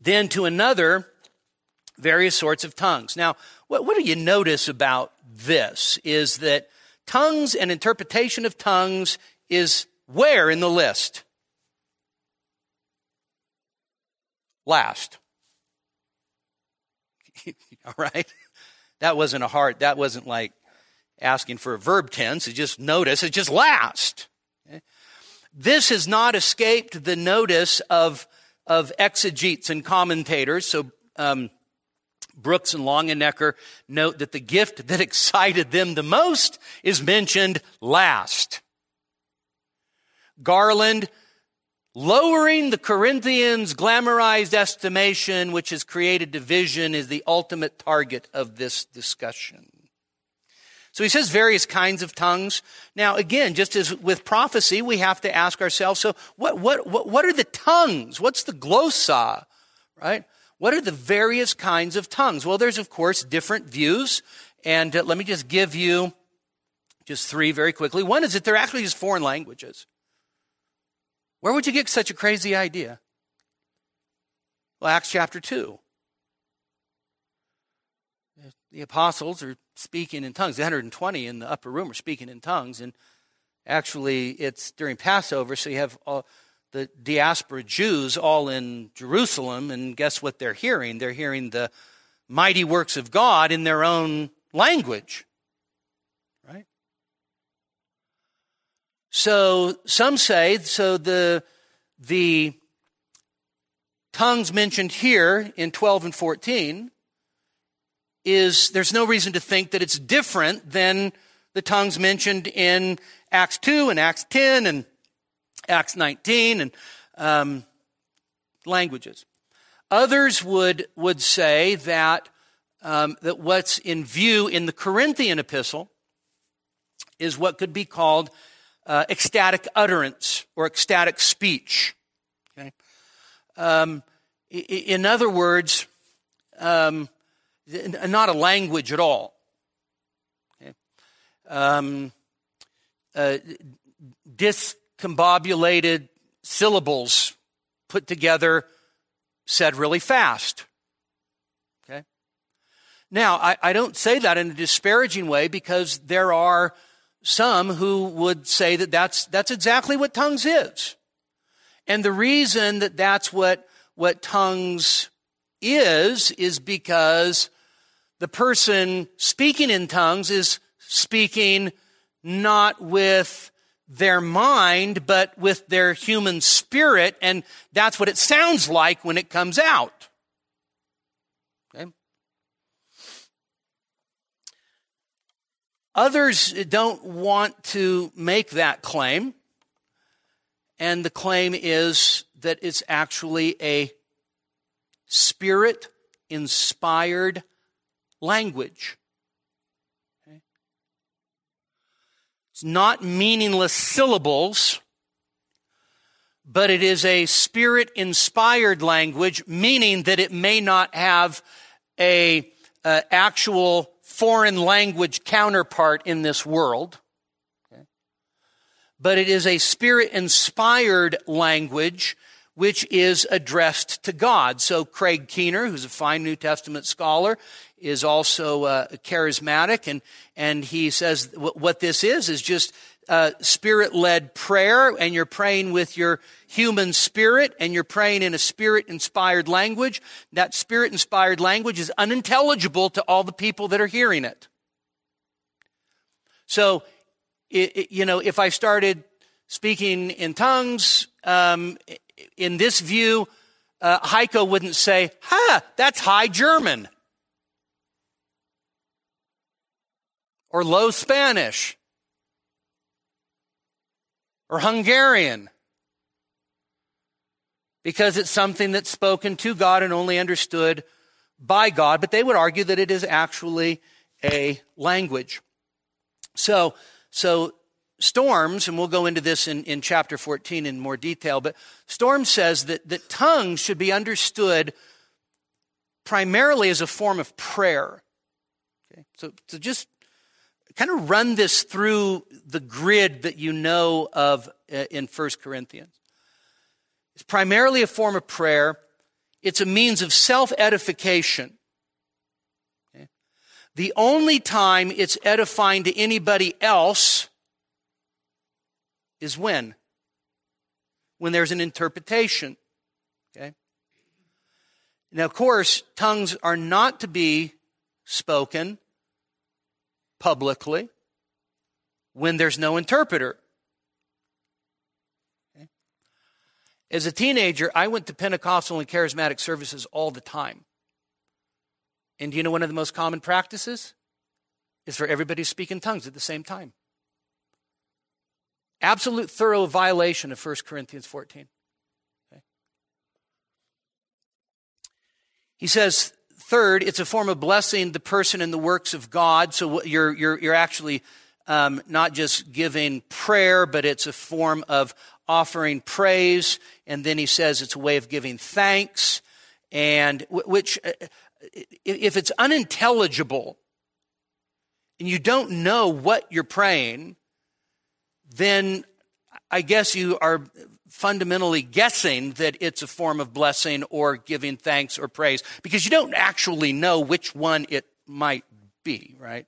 S2: Then to another, various sorts of tongues. Now, what, what do you notice about this is that tongues and interpretation of tongues is where in the list? Last. [laughs] All right? That wasn't a heart. that wasn't like asking for a verb tense. It just notice, it just last. Okay? This has not escaped the notice of, of exegetes and commentators. So, um, Brooks and Longenecker note that the gift that [laughs] excited them the most is mentioned last. Garland, lowering the Corinthians' glamorized estimation, which has created division, is the ultimate target of this discussion. So he says various kinds of tongues. Now, again, just as with prophecy, we have to ask ourselves, so what, what, what, what are the tongues? What's the glossa, right? What are the various kinds of tongues? Well, there's, of course, different views. And uh, let me just give you just three very quickly. One is that they're actually just foreign languages. Where would you get such a crazy idea? Well, Acts chapter 2 the apostles are speaking in tongues. The 120 in the upper room are speaking in tongues. And actually, it's during Passover, so you have all the diaspora Jews all in Jerusalem. And guess what they're hearing? They're hearing the mighty works of God in their own language. Right? So some say, so the, the tongues mentioned here in 12 and 14 is there's no reason to think that it's different than the tongues mentioned in Acts 2 and Acts 10 and Acts 19 and um, languages. Others would, would say that, um, that what's in view in the Corinthian epistle is what could be called uh, ecstatic utterance or ecstatic speech. Okay? Um, in other words, um, not a language at all. Okay. Um, uh, discombobulated syllables put together, said really fast. Okay. Now, I, I don't say that in a disparaging way because there are some who would say that that's, that's exactly what tongues is. And the reason that that's what, what tongues is, is because the person speaking in tongues is speaking not with their mind, but with their human spirit, and that's what it sounds like when it comes out. Okay? Others don't want to make that claim, and the claim is that it's actually a spirit inspired language. It's not meaningless syllables, but it is a spirit inspired language, meaning that it may not have a uh, actual foreign language counterpart in this world. But it is a spirit inspired language which is addressed to God. So Craig Keener, who's a fine New Testament scholar, is also uh, charismatic, and and he says what this is is just uh, spirit led prayer, and you're praying with your human spirit, and you're praying in a spirit inspired language. That spirit inspired language is unintelligible to all the people that are hearing it. So, it, it, you know, if I started speaking in tongues, um, in this view, uh, Heiko wouldn't say, "Ha, that's High German," or Low Spanish, or Hungarian, because it's something that's spoken to God and only understood by God. But they would argue that it is actually a language. So, so Storms, and we'll go into this in, in chapter 14 in more detail, but Storm says that, that tongues should be understood primarily as a form of prayer. Okay? So, so just kind of run this through the grid that you know of uh, in 1 Corinthians. It's primarily a form of prayer. It's a means of self edification. The only time it's edifying to anybody else is when? When there's an interpretation. Okay? Now, of course, tongues are not to be spoken publicly when there's no interpreter. Okay? As a teenager, I went to Pentecostal and charismatic services all the time. And do you know one of the most common practices? Is for everybody to speak in tongues at the same time. Absolute thorough violation of 1 Corinthians 14. Okay. He says, third, it's a form of blessing the person and the works of God. So you're, you're, you're actually um, not just giving prayer, but it's a form of offering praise. And then he says it's a way of giving thanks. And which, uh, if it's unintelligible and you don't know what you're praying, then I guess you are fundamentally guessing that it's a form of blessing or giving thanks or praise because you don't actually know which one it might be, right?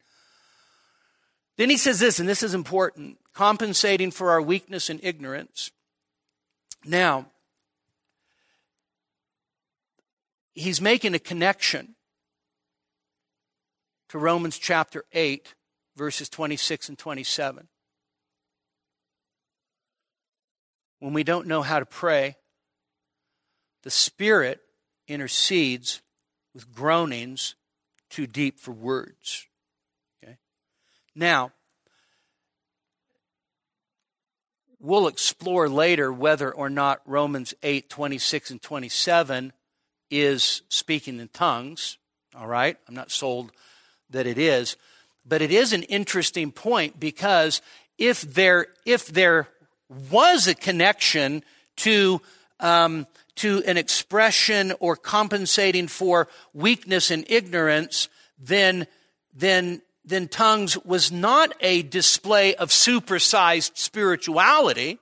S2: Then he says this, and this is important compensating for our weakness and ignorance. Now, he's making a connection to Romans chapter 8, verses 26 and 27. When we don't know how to pray, the Spirit intercedes with groanings too deep for words. Okay? Now, we'll explore later whether or not Romans 8 26 and 27 is speaking in tongues. All right? I'm not sold that it is. But it is an interesting point because if there, if there was a connection to, um, to an expression or compensating for weakness and ignorance, then, then, then tongues was not a display of supersized spirituality.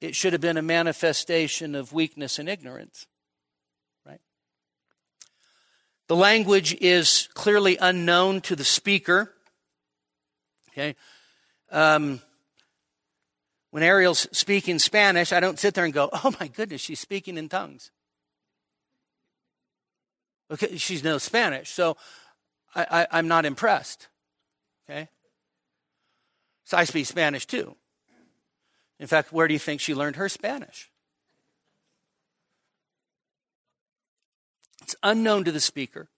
S2: It should have been a manifestation of weakness and ignorance. Right? The language is clearly unknown to the speaker. Okay? Um, when Ariel's speaking Spanish, I don't sit there and go, oh my goodness, she's speaking in tongues. Okay, she knows Spanish, so I, I, I'm not impressed. Okay? So I speak Spanish too. In fact, where do you think she learned her Spanish? It's unknown to the speaker.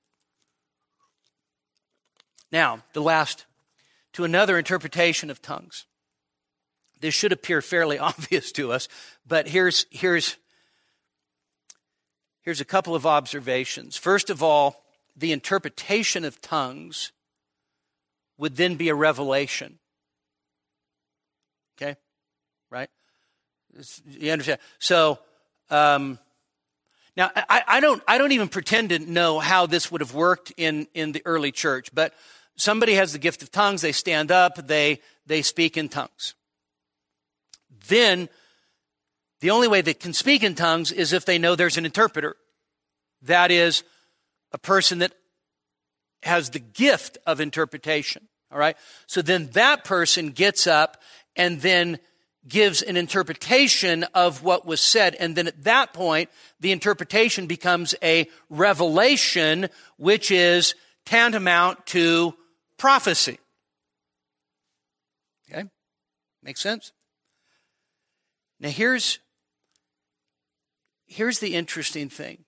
S2: Now, the last, to another interpretation of tongues. This should appear fairly [laughs] obvious to us, but here's, here's, here's a couple of observations. First of all, the interpretation of tongues would then be a revelation. Okay? Right? You understand? So, um, now I, I, don't I don't even pretend to know how this would have worked in, in the early church, but somebody has the gift of tongues, they stand up, they they speak in tongues. Then the only way they can speak in tongues is if they know there's an interpreter. That is a person that has the gift of interpretation. All right. So then that person gets up and then gives an interpretation of what was said. And then at that point, the interpretation becomes a revelation, which is tantamount to prophecy. Okay? Make sense? Now here's here's the interesting thing.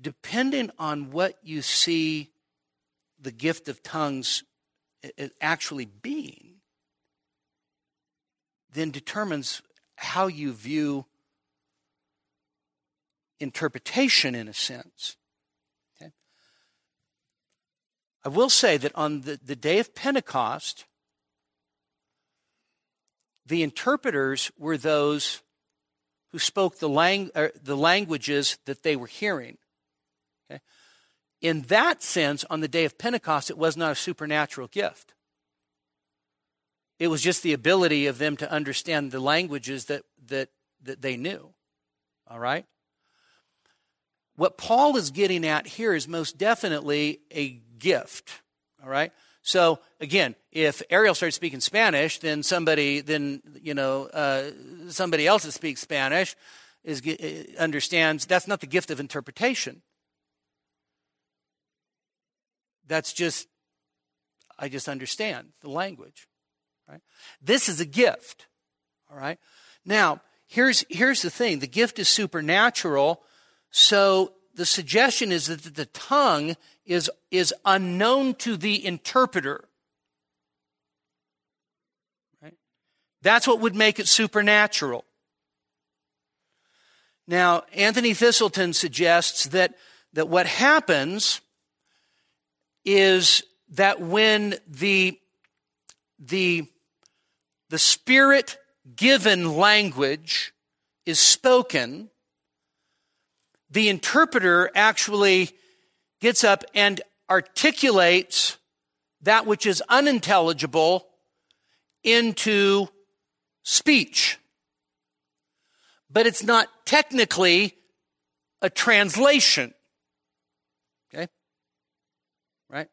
S2: Depending on what you see the gift of tongues actually being, then determines how you view interpretation in a sense. Okay? I will say that on the, the day of Pentecost, the interpreters were those who spoke the, lang- er, the languages that they were hearing. Okay? In that sense, on the day of Pentecost, it was not a supernatural gift. It was just the ability of them to understand the languages that, that, that they knew. All right? What Paul is getting at here is most definitely a gift. All right? So again, if Ariel starts speaking Spanish, then somebody, then you know, uh, somebody else that speaks Spanish is uh, understands that's not the gift of interpretation. That's just I just understand the language. Right? This is a gift. All right. Now, here's, here's the thing the gift is supernatural. So the suggestion is that the tongue is, is unknown to the interpreter. Right? That's what would make it supernatural. Now, Anthony Thiselton suggests that, that what happens is that when the, the the spirit given language is spoken, the interpreter actually gets up and articulates that which is unintelligible into speech. But it's not technically a translation. Okay? Right?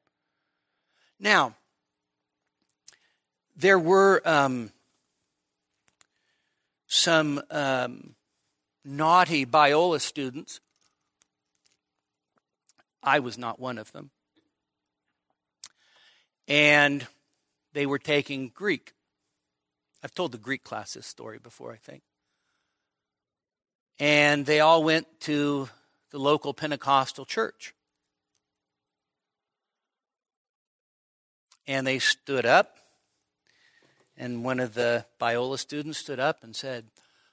S2: Now, there were um, some um, naughty Biola students. I was not one of them. And they were taking Greek. I've told the Greek class this story before, I think. And they all went to the local Pentecostal church. And they stood up and one of the Biola students stood up and said,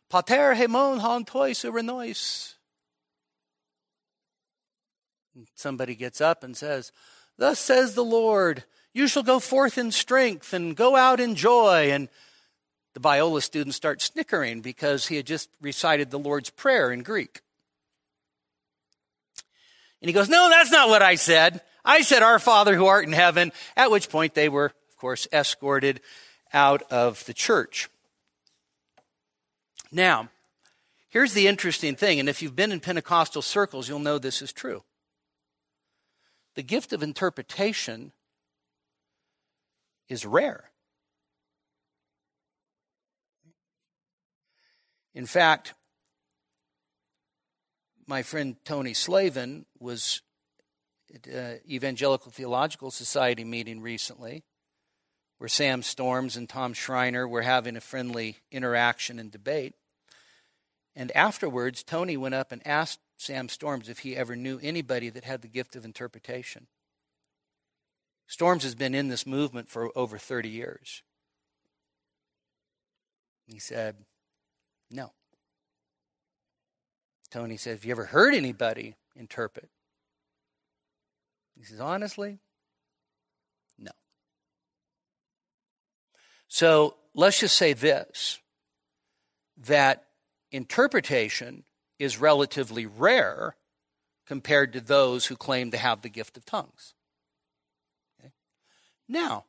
S2: Pater hemon han tois urenois. Somebody gets up and says, Thus says the Lord, you shall go forth in strength and go out in joy. And the Biola student starts snickering because he had just recited the Lord's Prayer in Greek. And he goes, No, that's not what I said. I said, Our Father who art in heaven, at which point they were, of course, escorted out of the church. Now, here's the interesting thing, and if you've been in Pentecostal circles, you'll know this is true. The gift of interpretation is rare. In fact, my friend Tony Slavin was at uh, Evangelical Theological Society meeting recently, where Sam Storms and Tom Schreiner were having a friendly interaction and debate. And afterwards, Tony went up and asked Sam Storms if he ever knew anybody that had the gift of interpretation. Storms has been in this movement for over 30 years. He said, No. Tony said, Have you ever heard anybody interpret? He says, Honestly, no. So let's just say this that interpretation is relatively rare compared to those who claim to have the gift of tongues. Okay? Now,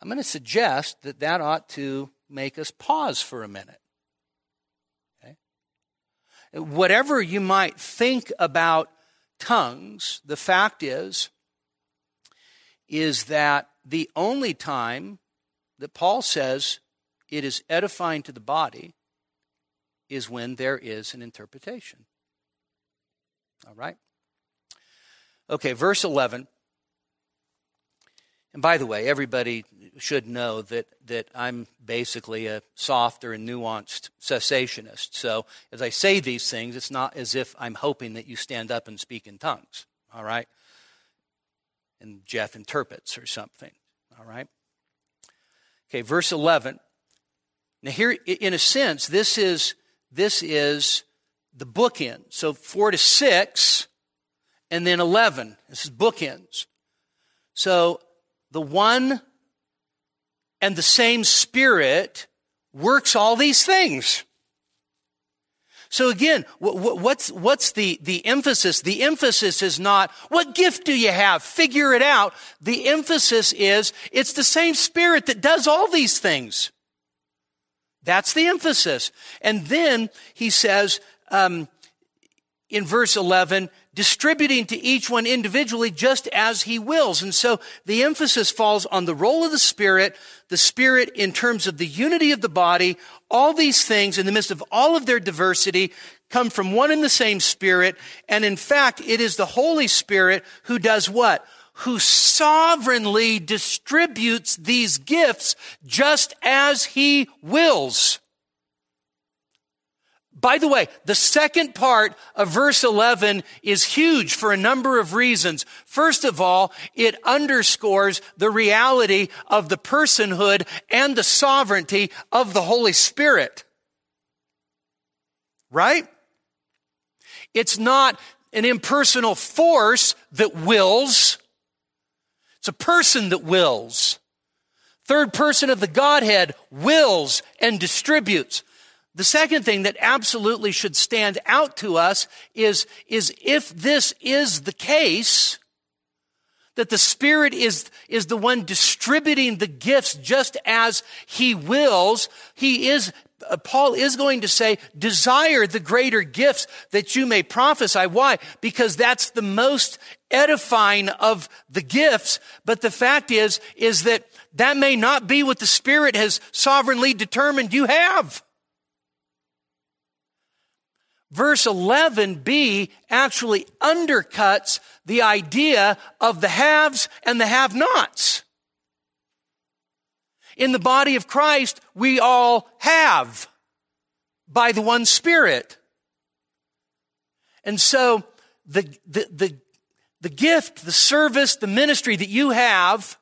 S2: I'm going to suggest that that ought to make us pause for a minute. Okay? Whatever you might think about tongues, the fact is, is that the only time that Paul says it is edifying to the body is when there is an interpretation. All right? Okay, verse 11. And by the way, everybody should know that, that I'm basically a softer and nuanced cessationist. So as I say these things, it's not as if I'm hoping that you stand up and speak in tongues. All right? And Jeff interprets or something. All right? Okay, verse 11. Now, here, in a sense, this is this is the bookend. So four to six, and then 11. This is bookends. So the one and the same Spirit works all these things. So again, what's, what's the, the emphasis? The emphasis is not, what gift do you have? Figure it out. The emphasis is, it's the same Spirit that does all these things. That's the emphasis. And then he says um, in verse 11, distributing to each one individually just as he wills. And so the emphasis falls on the role of the Spirit, the Spirit in terms of the unity of the body. All these things, in the midst of all of their diversity, come from one and the same Spirit. And in fact, it is the Holy Spirit who does what? Who sovereignly distributes these gifts just as he wills. By the way, the second part of verse 11 is huge for a number of reasons. First of all, it underscores the reality of the personhood and the sovereignty of the Holy Spirit. Right? It's not an impersonal force that wills. It's a person that wills. Third person of the Godhead wills and distributes. The second thing that absolutely should stand out to us is, is if this is the case, that the Spirit is, is the one distributing the gifts just as He wills, He is uh, Paul is going to say, desire the greater gifts that you may prophesy. Why? Because that's the most edifying of the gifts. But the fact is, is that that may not be what the Spirit has sovereignly determined you have. Verse 11b actually undercuts the idea of the haves and the have nots. In the body of Christ, we all have by the one Spirit. And so the, the, the, the gift, the service, the ministry that you have,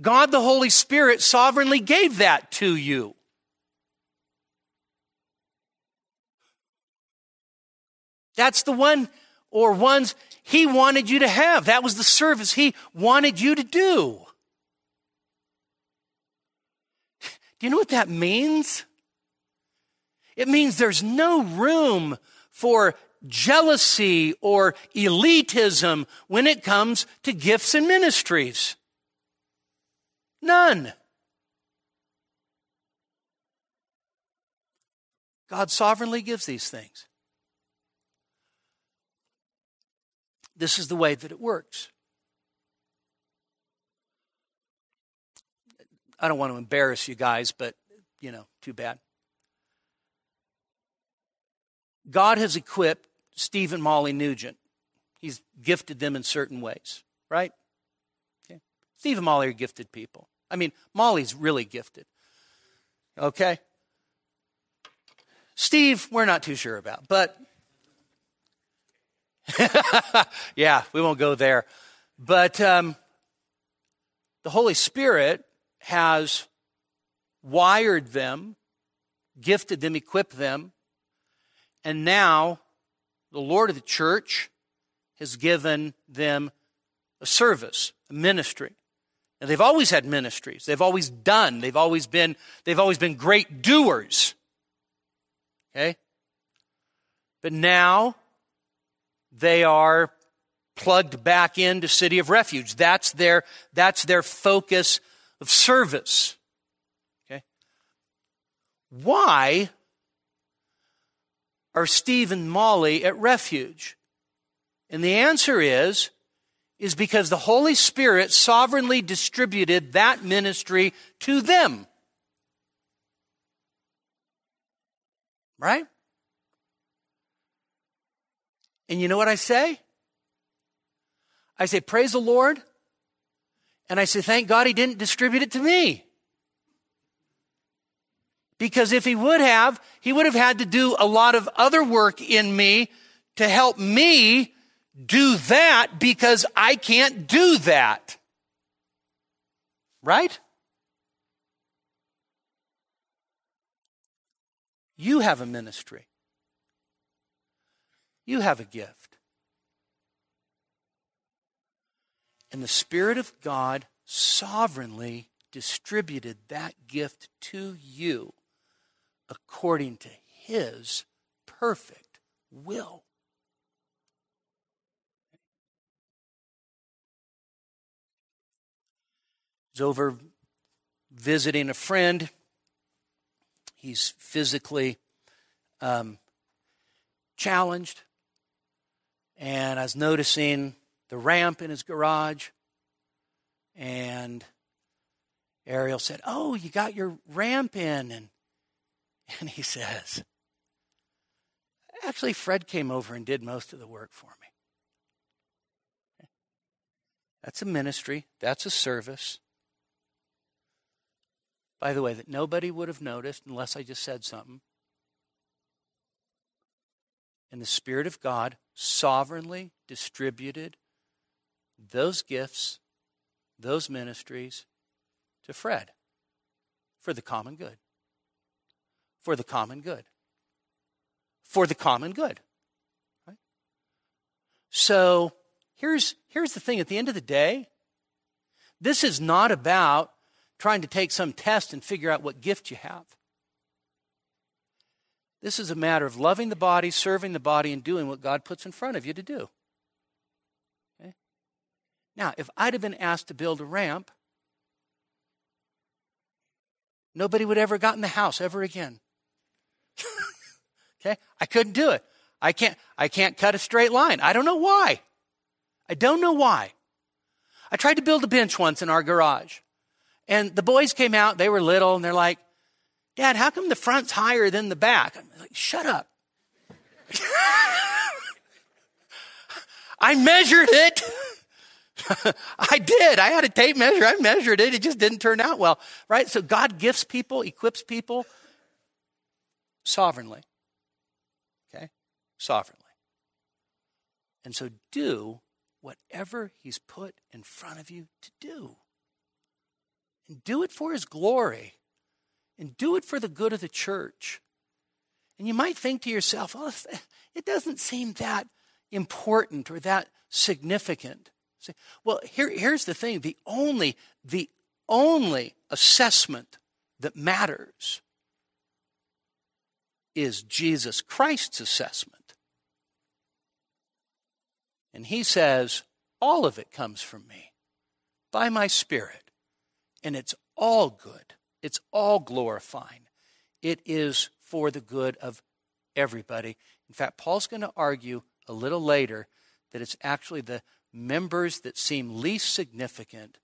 S2: God the Holy Spirit sovereignly gave that to you. That's the one or ones He wanted you to have. That was the service He wanted you to do. Do you know what that means? It means there's no room for jealousy or elitism when it comes to gifts and ministries. None. God sovereignly gives these things. This is the way that it works. I don't want to embarrass you guys, but, you know, too bad. God has equipped Steve and Molly Nugent. He's gifted them in certain ways, right? Okay. Steve and Molly are gifted people. I mean, Molly's really gifted. Okay? Steve, we're not too sure about, but [laughs] yeah, we won't go there. But um, the Holy Spirit has wired them, gifted them, equipped them, and now the Lord of the church has given them a service, a ministry. And they've always had ministries. They've always done. They've always been, they've always been great doers. Okay? But now they are plugged back into City of Refuge. That's their, that's their focus of service. Okay? Why are Steve and Molly at Refuge? And the answer is is because the Holy Spirit sovereignly distributed that ministry to them. Right? And you know what I say? I say, Praise the Lord. And I say, Thank God he didn't distribute it to me. Because if he would have, he would have had to do a lot of other work in me to help me do that because I can't do that. Right? You have a ministry. You have a gift. And the Spirit of God sovereignly distributed that gift to you according to His perfect will. He's over visiting a friend. He's physically um, challenged. And I was noticing the ramp in his garage. And Ariel said, Oh, you got your ramp in. And, and he says, Actually, Fred came over and did most of the work for me. That's a ministry, that's a service by the way, that nobody would have noticed unless I just said something. And the Spirit of God sovereignly distributed those gifts, those ministries to Fred for the common good. For the common good. For the common good. Right? So here's, here's the thing at the end of the day, this is not about trying to take some test and figure out what gift you have. This is a matter of loving the body, serving the body, and doing what God puts in front of you to do. Now, if I'd have been asked to build a ramp, nobody would ever got in the house ever again. [laughs] okay? I couldn't do it. I can't I can't cut a straight line. I don't know why. I don't know why. I tried to build a bench once in our garage. And the boys came out, they were little, and they're like, Dad, how come the front's higher than the back? I'm like, shut up. [laughs] I measured it. [laughs] [laughs] I did. I had a tape measure. I measured it. It just didn't turn out well, right? So God gifts people, equips people sovereignly. Okay? Sovereignly. And so do whatever He's put in front of you to do and do it for His glory and do it for the good of the church. And you might think to yourself, oh, [laughs] it doesn't seem that important or that significant. Well, here, here's the thing the only, the only assessment that matters is Jesus Christ's assessment. And he says, all of it comes from me by my Spirit. And it's all good, it's all glorifying. It is for the good of everybody. In fact, Paul's going to argue a little later that it's actually the members that seem least significant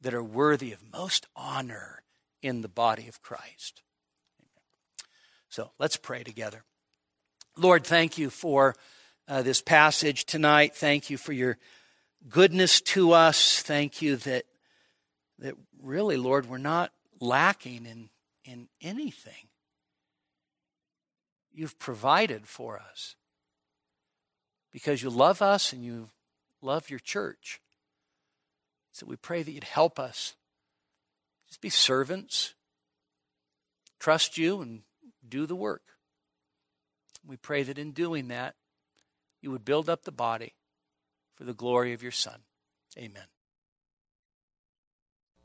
S2: that are worthy of most honor in the body of Christ. So let's pray together. Lord, thank you for uh, this passage tonight. Thank you for your goodness to us. Thank you that that really, Lord, we're not lacking in, in anything. You've provided for us because you love us and you love your church. So we pray that you'd help us. Just be servants, trust you, and do the work. We pray that in doing that, you would build up the body for the glory of your Son. Amen.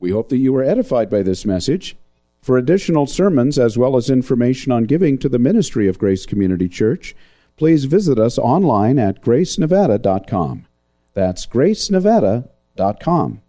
S1: We hope that you were edified by this message. For additional sermons as well as information on giving to the ministry of Grace Community Church, please visit us online at gracenevada.com. That's gracenevada.com.